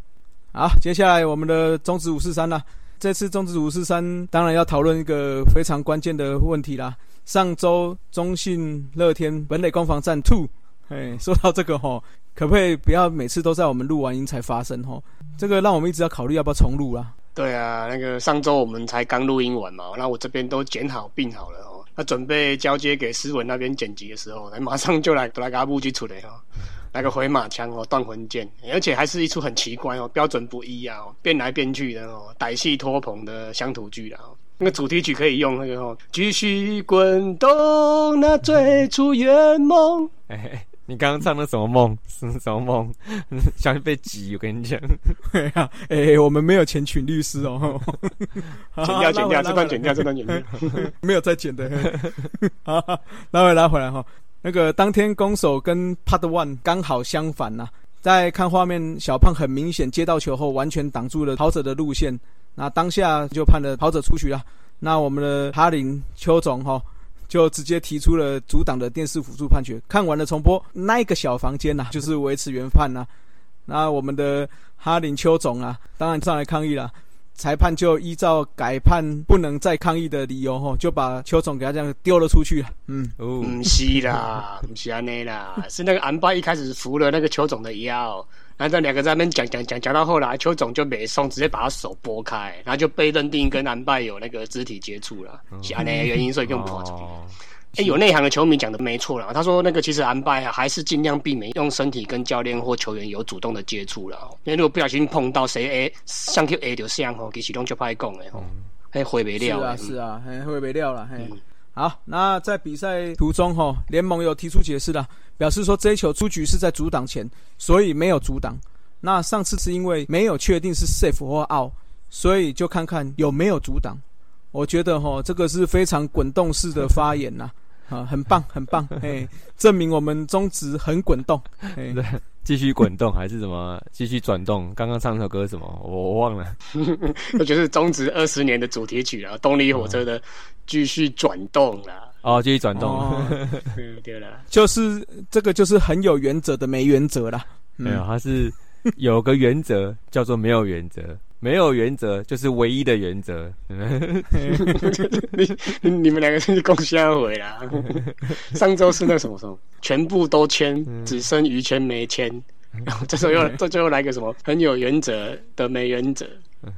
好，接下来我们的中职五四三啦。这次中职五四三当然要讨论一个非常关键的问题啦。上周中信乐天本垒攻防战 two，哎，说到这个吼，可不可以不要每次都在我们录完音才发生吼？这个让我们一直要考虑要不要重录啦。对啊，那个上周我们才刚录音完嘛，那我这边都剪好并好了哦，那准备交接给思文那边剪辑的时候，那马上就来来给他布局出来哦，来个回马枪哦，断魂剑，而且还是一出很奇怪哦，标准不一啊，哦变来变去的哦，歹戏拖棚的乡土剧啦哦。那个主题曲可以用那个哦，继续滚动那最初圆梦。哎，你刚刚唱的什么梦？<laughs> 是什么梦？<laughs> 像被挤，我跟你讲。对啊，哎、我们没有钱请律师哦。<laughs> 剪掉，剪掉，这段剪掉，这段剪掉。没有再剪的。好，拉回拉回来哈。那个当天攻守跟 Part One 刚好相反呐、在看画面，小胖很明显接到球后完全挡住了跑者的路线，那当下就判了跑者出局了。那我们的哈林邱总哈就直接提出了阻挡的电视辅助判决。看完了重播，那一个小房间呐、<laughs> 就是维持原判呐、那我们的哈林邱总啊，当然上来抗议了。裁判就依照改判不能再抗议的理由，吼，就把邱总给他这样丢了出去了。嗯，哦，不是啦，不是安内啦，是那个安巴一开始服了那个邱总的腰，然后这两个在那边讲讲讲讲到后来，邱总就没送，直接把他手拨开，然后就被认定跟安拜有那个肢体接触了，是安内的原因，所以用跑出去。哦哎、有内行的球迷讲的没错啦，他说那个其实安拜啊，还是尽量避免用身体跟教练或球员有主动的接触了，因为如果不小心碰到谁 A 上去 A 就像吼，其实拢就歹讲的吼，还回不是了的。啊，是啊，嘿，回没料了，嘿。嗯好，那在比赛途中，哈，联盟有提出解释了，表示说这一球出局是在阻挡前，所以没有阻挡。那上次是因为没有确定是 safe 或 out，所以就看看有没有阻挡。我觉得哈，这个是非常滚动式的发言呐、啊，很棒，很棒，<laughs> 嘿，证明我们中职很滚动，继续滚动还是什么？继续转动？刚刚唱那首歌是什么？我我忘了。<laughs> 那就是中职二十年的主题曲啊，动力火车的继续转动啦。哦，继续转动。<laughs> 对了，就是这个就是很有原则的没原则啦。嗯没有，它是有个原则叫做没有原则，没有原则就是唯一的原则。<laughs> 你你们两个是共下回啦。<laughs> 上周是那什么什么，全部都签，只剩于签没签。然后这时候又 <laughs> 这最后来个什么很有原则的没原则。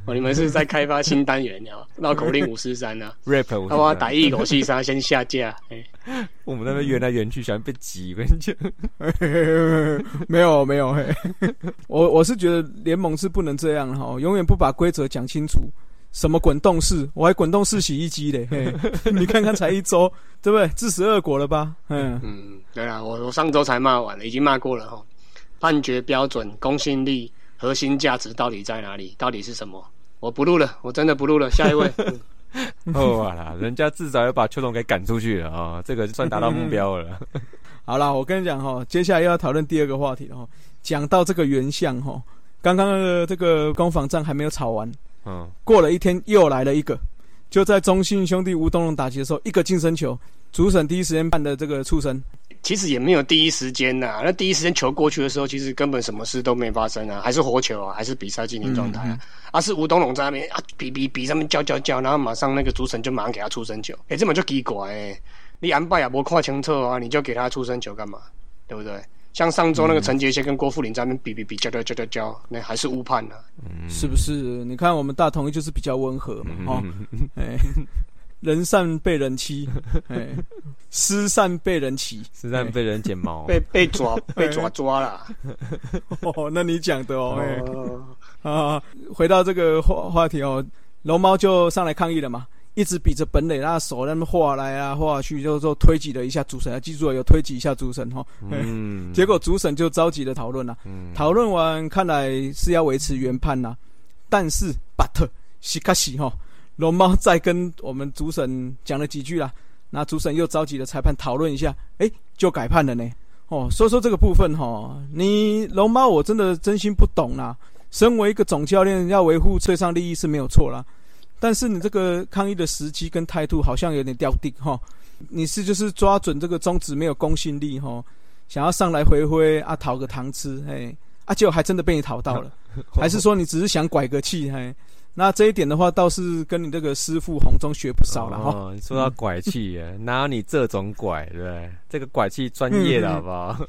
哦，你们是在开发新单元呀？<laughs> 绕口令五四三啊，rap，我好不好？打一口气杀先下架。哎，<laughs> 我们那边圆来圆去，喜欢被挤。我跟你讲，<laughs> 没有没有，嘿，我我是觉得联盟是不能这样哈，永远不把规则讲清楚，什么滚动式，我还滚动式洗衣机嘞，嘿，你看看才一周，对不对？自食恶果了吧？嗯嗯，对啊，我我上周才骂完了，已经骂过了哈。判决标准、公信力、核心价值到底在哪里？到底是什么？我不录了，我真的不录了。下一位。<laughs> 哦啦，人家至少要把邱总给赶出去了啊，这个算达到目标了。<laughs> 好啦，我跟你讲哈，接下来又要讨论第二个话题了哈。讲到这个原相哈，刚刚的这个攻防战还没有吵完，嗯，过了一天又来了一个，就在中信兄弟吴东龙打击的时候，一个近身球，主审第一时间判的这个畜生。其实也没有第一时间呐，那第一时间球过去的时候，其实根本什么事都没发生啊，还是活球啊，还是比赛进行状态啊，而是吴东龙在那边啊比比比上面叫叫叫，然后马上那个主审就马上给他出生球，哎，这么就奇怪哎，你安排也不看清楚啊，你就给他出生球干嘛？对不对？像上周那个陈杰先跟郭富林在那边比比比叫叫叫叫叫，那还是误判呢？是不是？你看我们大同就是比较温和嘛，哦，<laughs> 哎。人善被人欺，哎，失善被人欺，失善被人剪毛，被 <laughs> 被抓被抓抓了。<laughs> 哦，那你讲的哦，啊，回到这个话话题哦，龙猫就上来抗议了嘛，一直比着本垒，那手那么画来啊画去，就说推挤了一下主审，记住了，有推挤一下主审哈。嗯，结果主审就着急的讨论了，讨论完看来是要维持原判呐，但是 but 西卡西哈。龙猫再跟我们主审讲了几句啦，那主审又召集了裁判讨论一下，哎，就改判了呢。哦，所以说这个部分哈，你龙猫我真的真心不懂啦。身为一个总教练，要维护队上利益是没有错啦，但是你这个抗议的时机跟态度好像有点掉地哈。你是就是抓准这个宗旨没有公信力哈，想要上来回挥啊讨个糖吃，哎，啊结果还真的被你讨到了，<laughs> 还是说你只是想拐个气嘿？那这一点的话，倒是跟你这个师傅红中学不少了哈。说到拐气，哪有你这种拐，对不对？这个拐气专业的好不好？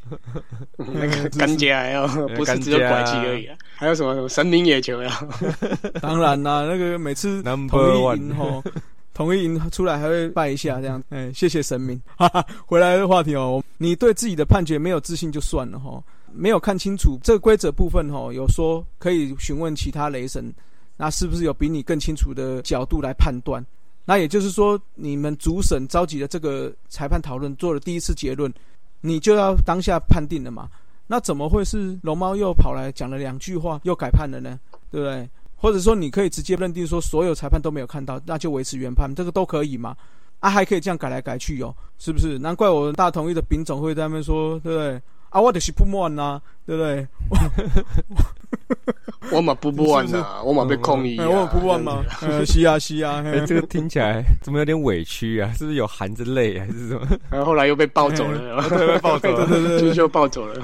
那个干家要，不是只有拐气而已啊，还有什么什么神明野球呀？<laughs> 当然啦，那个每次统一赢吼，统一赢出来还会拜一下这样，哎，谢谢神明。哈哈，回来的话题哦，你对自己的判决没有自信就算了哈，没有看清楚这个规则部分哈，有说可以询问其他雷神。那是不是有比你更清楚的角度来判断？那也就是说，你们主审召集的这个裁判讨论做了第一次结论，你就要当下判定了嘛？那怎么会是龙猫又跑来讲了两句话又改判了呢？对不对？或者说你可以直接认定说所有裁判都没有看到，那就维持原判，这个都可以嘛？啊，还可以这样改来改去哦，是不是？难怪我们大同意的丙总会在那边说，对不对？啊，我就是不满呐，对不对？我嘛不满呐，我嘛被控议。我不满吗？是啊是啊，这个听起来怎么有点委屈啊？是不是有含着泪还是什么？然 <laughs> 后后来又被抱走了，<laughs> 被抱走了，<laughs> 对对对，就抱走了，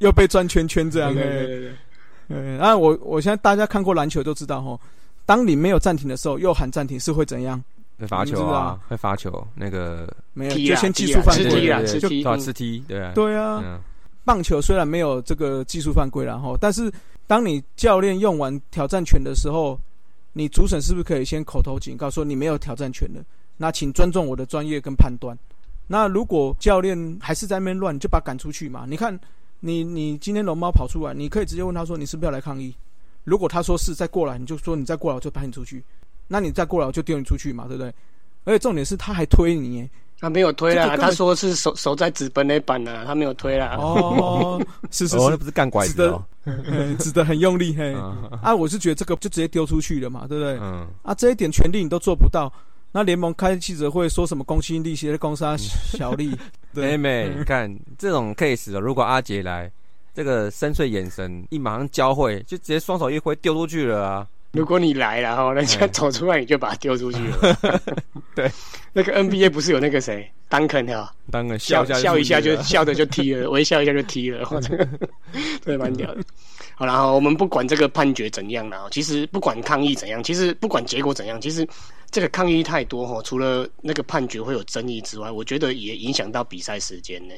又被转圈圈这样。对对对。嗯，那我我现在大家看过篮球都知道哈，当你没有暂停的时候，又喊暂停是会怎样？会罚球啊，会罚球。那个没有，就先技术犯规啊，就打吃踢，对啊，对啊。棒球虽然没有这个技术犯规，然后，但是当你教练用完挑战权的时候，你主审是不是可以先口头警告说你没有挑战权了？那请尊重我的专业跟判断。那如果教练还是在那边乱，就把赶出去嘛。你看，你你今天龙猫跑出来，你可以直接问他说你是不是要来抗议？如果他说是再过来，你就说你再过来我就把你出去。那你再过来我就丢你出去嘛，对不对？而且重点是他还推你。他没有推啦，他说是守守在纸本那板呢，他没有推啦。哦，是 <laughs> 是是，不是干拐子的，<laughs> 指的很用力嘿。啊，我是觉得这个就直接丢出去了嘛，对不对？嗯。啊，这一点权利你都做不到，那联盟开记者会说什么公信力写的公杀小利？<laughs> 妹妹，你看这种 case，如果阿杰来，这个深邃眼神一马上交汇，就直接双手一挥丢出去了啊。如果你来了哈，人家走出来你就把他丢出去了。<laughs> 对，那个 NBA 不是有那个谁，丹肯哈，丹肯笑笑一下就笑的就踢了，<laughs> 微笑一下就踢了，这个对蛮屌的。好然后我们不管这个判决怎样了，其实不管抗议怎样，其实不管结果怎样，其实这个抗议太多哈，除了那个判决会有争议之外，我觉得也影响到比赛时间呢。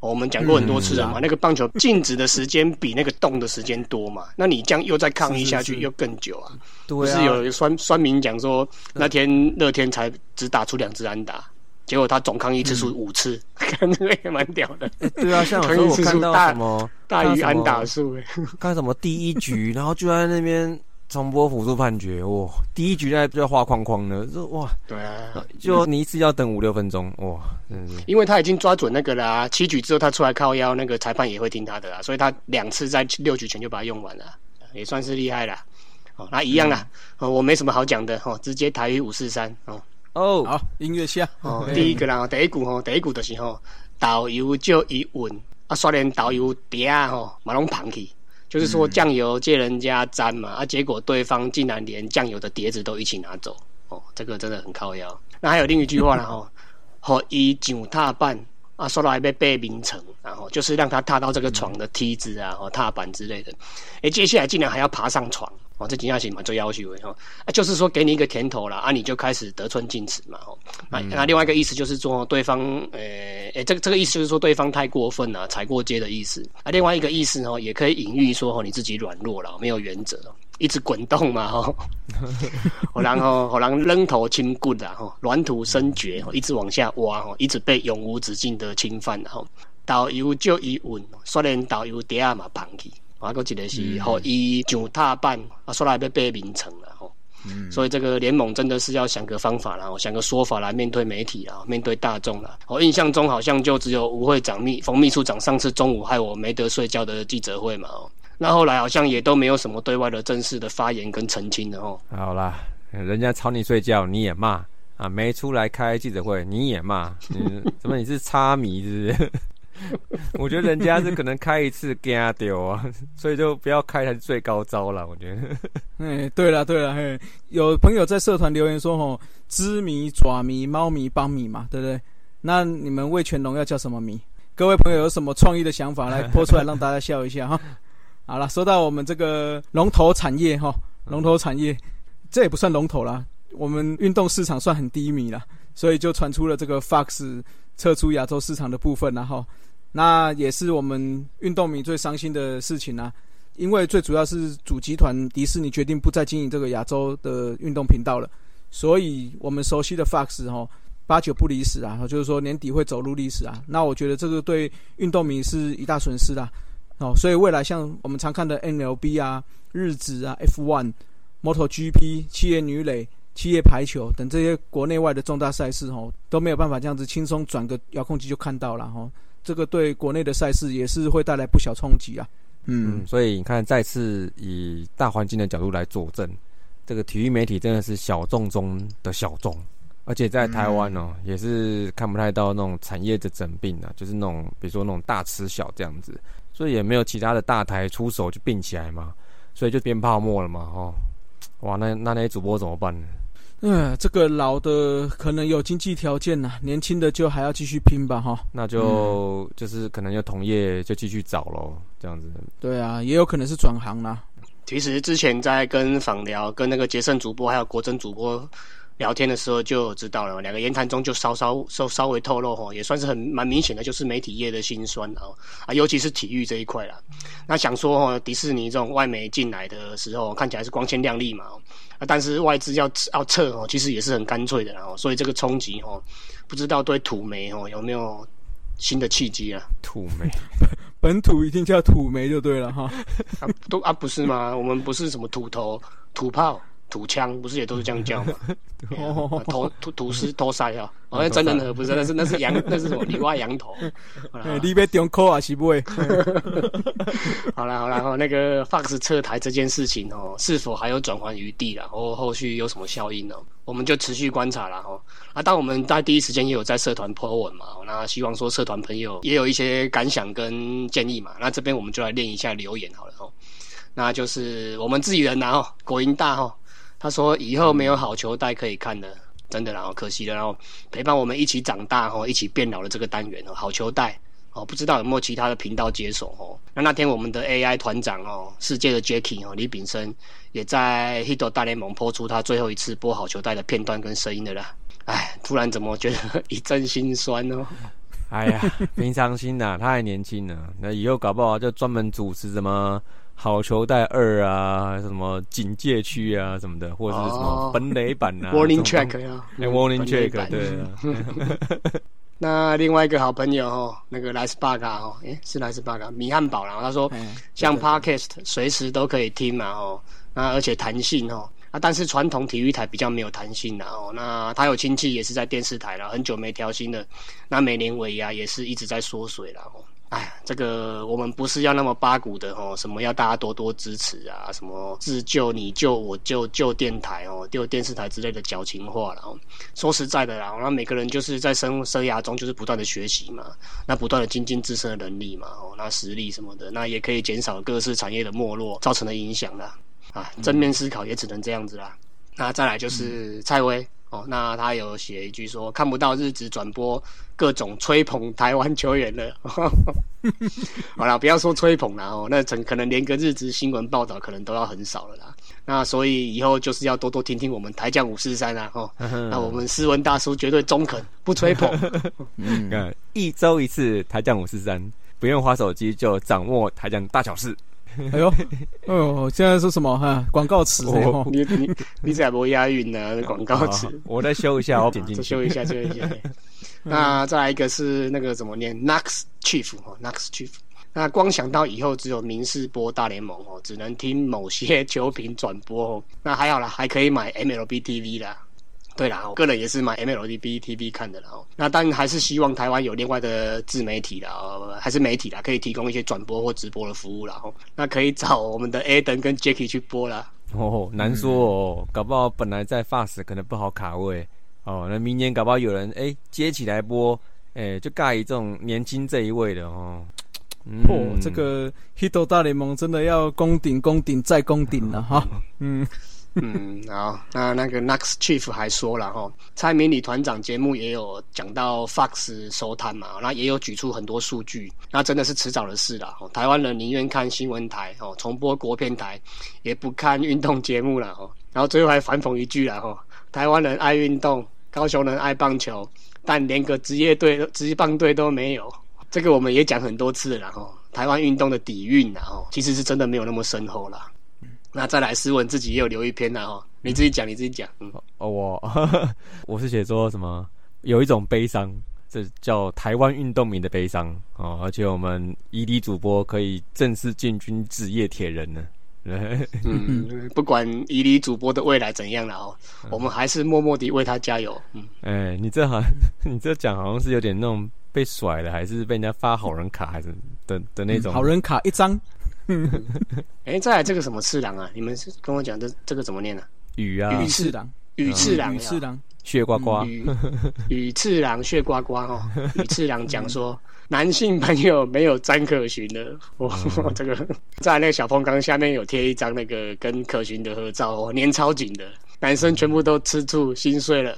我们讲过很多次了嘛，那个棒球静止的时间比那个动的时间多嘛，<laughs> 那你这样又再抗议下去又更久啊。对不是有酸酸民讲说，那天乐天才只打出两支安打，结果他总抗议次数五次，<laughs> 看这个也蛮屌的。对啊，像有时候看到什么大于安打数，看什么第一局，然后就在那边重播辅助判决，哇，第一局在就要画框框了，这哇，对啊，就你一次要等五六分钟，哇，真是。因为他已经抓准那个啦、七局之后他出来靠腰，那个裁判也会听他的啦，所以他两次在六局前就把它用完了，也算是厉害了。哦，那一样啦，哦，我没什么好讲的哦，直接台语五四三哦。哦，好，音乐下。哦，第一个啦，第一股吼，第一股就是吼，导游就一稳啊，刷连导游碟啊吼，马龙旁去，就是说酱油借人家沾嘛，啊，结果对方竟然连酱油的碟子都一起拿走，哦，这个真的很靠腰。那还有另一句话呢 <laughs> 吼，吼伊上踏板啊，说到还被背名城，然后就是让他踏到这个床的梯子啊，和踏板之类的，诶，接下来竟然还要爬上床。哦，这金下行嘛最要求的哈，啊，就是说给你一个甜头了，啊，你就开始得寸进尺嘛，哦，那那另外一个意思就是说对方，呃，诶，这个这个意思就是说对方太过分了，踩过界的意思。啊，另外一个意思哦，也可以隐喻说哦，你自己软弱了，没有原则，一直滚动嘛，<laughs> 哈，好然后好让扔头轻棍啦，哈，软土生绝，一直往下挖，哈，一直被永无止境的侵犯，然后导游就一稳，虽然导游底下嘛放弃。还有一个是，吼，伊上踏板啊，说来要被名城了吼。所以这个联盟真的是要想个方法啦，想个说法来面对媒体啦，面对大众啦。我印象中好像就只有吴会长秘冯秘书长上次中午害我没得睡觉的记者会嘛。哦，那后来好像也都没有什么对外的正式的发言跟澄清的哦。好啦，人家吵你睡觉你也骂啊，没出来开记者会你也骂，嗯，<laughs> 怎么你是插迷是不是？<laughs> 我觉得人家是可能开一次惊丢啊，<laughs> 所以就不要开才是最高招了。我觉得，<laughs> 哎，对了对了，嘿，有朋友在社团留言说，吼，知迷、爪迷、猫迷、帮迷嘛，对不对？那你们魏全龙要叫什么迷？各位朋友有什么创意的想法来播出来，让大家笑一下哈。好了，说到我们这个龙头产业哈，龙头产业这也不算龙头啦，我们运动市场算很低迷了，所以就传出了这个 Fox 撤出亚洲市场的部分，然后。那也是我们运动迷最伤心的事情啊，因为最主要是主集团迪士尼决定不再经营这个亚洲的运动频道了，所以我们熟悉的 Fox 哦，八九不离十啊，就是说年底会走入历史啊。那我觉得这个对运动迷是一大损失啊，哦，所以未来像我们常看的 MLB 啊、日职啊、F1、MotoGP、企业女垒、企业排球等这些国内外的重大赛事哦，都没有办法这样子轻松转个遥控器就看到了哦。这个对国内的赛事也是会带来不小冲击啊。嗯，所以你看，再次以大环境的角度来佐证，这个体育媒体真的是小众中的小众，而且在台湾哦，也是看不太到那种产业的整并啊，就是那种比如说那种大吃小这样子，所以也没有其他的大台出手就并起来嘛，所以就变泡沫了嘛，哦，哇，那那那些主播怎么办呢？嗯，这个老的可能有经济条件呐，年轻的就还要继续拼吧，哈。那就、就是可能就同业就继续找喽，这样子。对啊，也有可能是转行啦。其实之前在跟访聊、跟那个杰森主播还有国珍主播聊天的时候，就知道了。两个言谈中就稍稍稍稍微透露哈，也算是很蛮明显的，就是媒体业的辛酸啊啊，尤其是体育这一块啦。那想说哈，迪士尼这种外媒进来的时候，看起来是光鲜亮丽嘛。啊，但是外资要要撤哦，其实也是很干脆的，然后所以这个冲击哦，不知道对土媒哦有没有新的契机啊？土媒，<laughs> 本土一定叫土媒就对了哈。啊，都啊不是吗？我们不是什么土头、土炮、土枪，不是也都是这样叫吗？<laughs> <laughs> 哦，头土土司托腮啊，好像真人和不是，那是那是羊，那是什么 <laughs> 里外羊头？你别中口啊，是不会。好了好了，后那个 Fox 撤台这件事情哦，是否还有转圜余地了？或后续有什么效应呢？我们就持续观察了哈。啊，当我们在第一时间也有在社团 po 文嘛，那希望说社团朋友也有一些感想跟建议嘛。那这边我们就来练一下留言好了哦。那就是我们自己人呐哈，国营大哈，他说以后没有好球带可以看的，真的然后可惜了，然后陪伴我们一起长大哈，一起变老的这个单元哦，好球带。哦，不知道有没有其他的频道接手哦？那那天我们的 AI 团长哦，世界的 Jacky 哦，李炳生也在 Hito 大联盟播出他最后一次播好球带的片段跟声音的啦。哎，突然怎么觉得一阵心酸哦？哎呀，平常心呐，他还年轻呢，那以后搞不好就专门主持什么好球带二啊，什么警戒区啊什么的，或者是什么本垒板啊，Warning Track 呀，那，Warning Track，对啊。<laughs> 那另外一个好朋友哦，那个莱斯巴嘎哦，诶，是莱斯巴嘎米汉堡，然后他说，像 Podcast 随时都可以听嘛哦，那而且弹性哦，啊，但是传统体育台比较没有弹性的哦。那他有亲戚也是在电视台了，很久没调薪了，那每年尾牙也是一直在缩水了哦。哎，这个我们不是要那么八股的哦，什么要大家多多支持啊，什么自救你救我救救电台哦，救电视台之类的矫情话了哦。说实在的啦，那每个人就是在生生涯中就是不断的学习嘛，那不断的精进自身的能力嘛，哦，那实力什么的，那也可以减少各式产业的没落造成的影响啦。啊，正面思考也只能这样子啦。那再来就是蔡威。哦，那他有写一句说看不到日子转播各种吹捧台湾球员了。<laughs> 好了，不要说吹捧了哦，那可可能连个日子新闻报道可能都要很少了啦。那所以以后就是要多多听听我们台将五四三啊，哦，那我们斯文大叔绝对中肯，不吹捧。<laughs> 嗯，一周一次台将五四三，不用花手机就掌握台将大小事。<laughs> 哎呦，哎呦，现在是什么哈？广告词哦，你你你怎么押韵呢？<laughs> 广告词，我再修一下，我点进去修一下，修一下。<laughs> 那再来一个是那个怎么念？Next Chief 哦，Next Chief。那光想到以后只有民视播大联盟哦，只能听某些球评转播哦。那还好啦，还可以买 MLB TV 啦。对啦，我个人也是买 MLDB TV 看的啦。那当然还是希望台湾有另外的自媒体啦，还是媒体啦，可以提供一些转播或直播的服务啦。那可以找我们的 Aden 跟 Jacky 去播啦。哦，难说哦，搞不好本来在 Fast 可能不好卡位哦。那明年搞不好有人哎接起来播，哎就尬于这种年轻这一位的哦。哦，这个 Hito 大联盟真的要攻顶、攻顶再攻顶了哈。嗯。嗯，好，那那个 Nex Chief 还说了哈，蔡明理团长节目也有讲到 Fox 收摊嘛，那也有举出很多数据，那真的是迟早的事了。台湾人宁愿看新闻台哦，重播国片台，也不看运动节目了哈。然后最后还反讽一句了哈，台湾人爱运动，高雄人爱棒球，但连个职业队、职业棒队都没有。这个我们也讲很多次了哈，台湾运动的底蕴啊，其实是真的没有那么深厚了。那再来，诗文自己也有留一篇呐，哦，你自己讲，你自己讲。嗯，哦，我 <laughs> 我是写说什么，有一种悲伤，这叫台湾运动迷的悲伤哦，而且我们伊犁主播可以正式进军职业铁人呢。嗯，<laughs> 不管伊犁主播的未来怎样了哦，我们还是默默地为他加油。嗯，哎，你这好，<laughs> 你这讲好像是有点那种被甩了，还是被人家发好人卡，还是的的那种好人卡一张。<laughs> 哎，再来这个什么次郎啊？你们是跟我讲这这个怎么念呢？雨啊，雨次郎，雨次郎，雨次郎，血呱呱，雨次郎血呱呱哦。<laughs> 雨次郎讲说，男性朋友没有张可寻的，哇，<laughs> 这个在那个小风缸下面有贴一张那个跟可寻的合照哦，粘超紧的，男生全部都吃醋心碎了。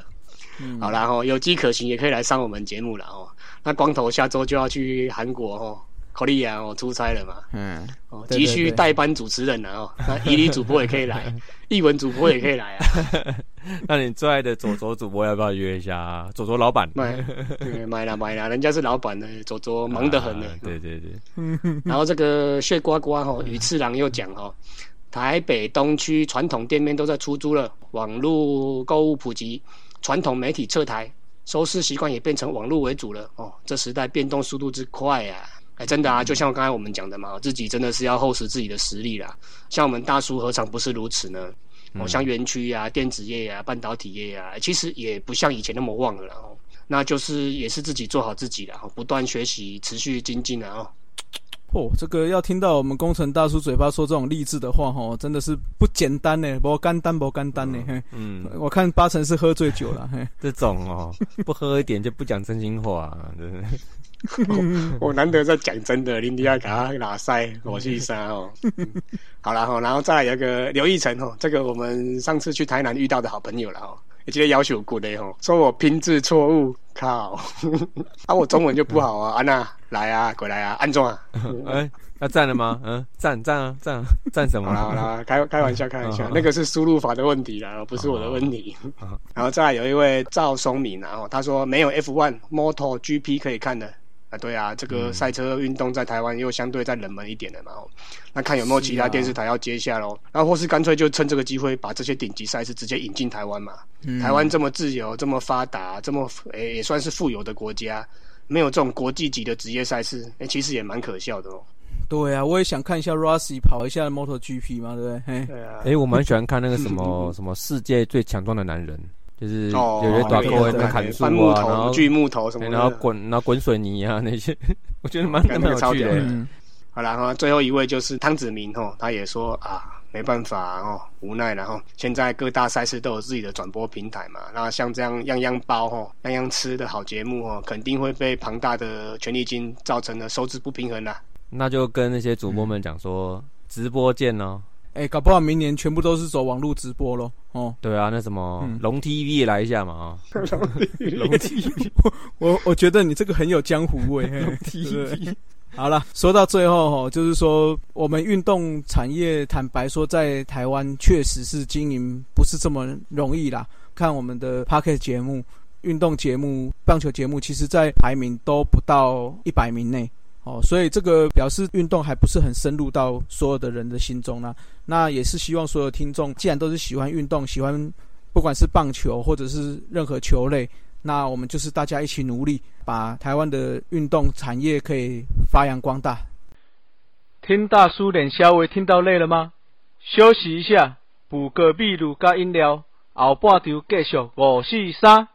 好然后有机可循也可以来上我们节目了哦。那光头下周就要去韩国哦。考利亚哦，出差了嘛？嗯，哦，急需代班主持人了哦。那伊犁主播也可以来，<laughs> 译文主播也可以来啊。<laughs> 那你最爱的左左主播要不要约一下啊？左左老板，买，买了买了，人家是老板呢，左左忙得很呢。对对对。<laughs> 然后这个血瓜瓜哈，羽次郎又讲哈，台北东区传统店面都在出租了，网络购物普及，传统媒体撤台，收视习惯也变成网络为主了哦。这时代变动速度之快呀！哎，真的啊，就像刚才我们讲的嘛，自己真的是要厚实自己的实力啦。像我们大叔何尝不是如此呢？哦，像园区啊、电子业啊、半导体业啊，其实也不像以前那么旺了哦。那就是也是自己做好自己啦，不断学习，持续精进啊。哦，这个要听到我们工程大叔嘴巴说这种励志的话，哈，真的是不简单呢，不干单，不干单呢。嗯，我看八成是喝醉酒了。这种哦，不喝一点就不讲真心话，真的。我 <laughs> 难得在讲真的，林迪亚给他拉塞我去杀哦。<laughs> 好了哈，然后再来有个刘义成哦，这个我们上次去台南遇到的好朋友了哦，也记得要求过的哦，说我拼字错误，靠，<laughs> 啊我中文就不好啊，安娜来啊，过来啊，安装啊，哎，要赞了吗？嗯，赞赞啊，赞赞什么？好啦，开开玩笑，开玩笑，那个是输入法的问题啦，不是我的问题。然后再来有一位赵松敏然后他说没有 F one Moto GP 可以看的。啊，对啊，这个赛车运动在台湾又相对再冷门一点的嘛，哦。那看有没有其他电视台要接下喽，然后或是干脆就趁这个机会把这些顶级赛事直接引进台湾嘛。台湾这么自由、这么发达、这么诶也算是富有的国家，没有这种国际级的职业赛事，诶其实也蛮可笑的哦。对啊，我也想看一下 Rossi 跑一下 MotoGP 嘛，对不对？嘿，对啊，哎，我蛮喜欢看那个什么 <laughs> 什么世界最强壮的男人，就是哦有些短对裤在那砍树啊，然后头、锯木头什么的，然后滚然后滚水泥啊那些，我觉得蛮蛮有趣的好啦，然后最后一位就是汤子明哦，他也说啊，没办法哦，无奈然后现在各大赛事都有自己的转播平台嘛，那像这样样样包哦，样样吃的好节目哦，肯定会被庞大的权利金造成的收支不平衡啦。那就跟那些主播们讲说，直播见哦。哎，搞不好明年全部都是走网络直播咯。哦。对啊，那什么嗯龙 TV 也来一下嘛啊，<laughs> 龙 TV <laughs> 我我觉得你这个很有江湖味。龙 TV，好了，说到最后哈，就是说我们运动产业，坦白说，在台湾确实是经营不是这么容易啦。看我们的 p a r k e t 节目、运动节目、棒球节目，其实在排名都不到一百名内。哦，所以这个表示运动还不是很深入到所有的人的心中呢。那也是希望所有听众，既然都是喜欢运动，喜欢不管是棒球或者是任何球类，那我们就是大家一起努力，把台湾的运动产业可以发扬光大。听大叔脸稍微听到累了吗？休息一下，补个秘鲁加饮料，后半场继续五四三。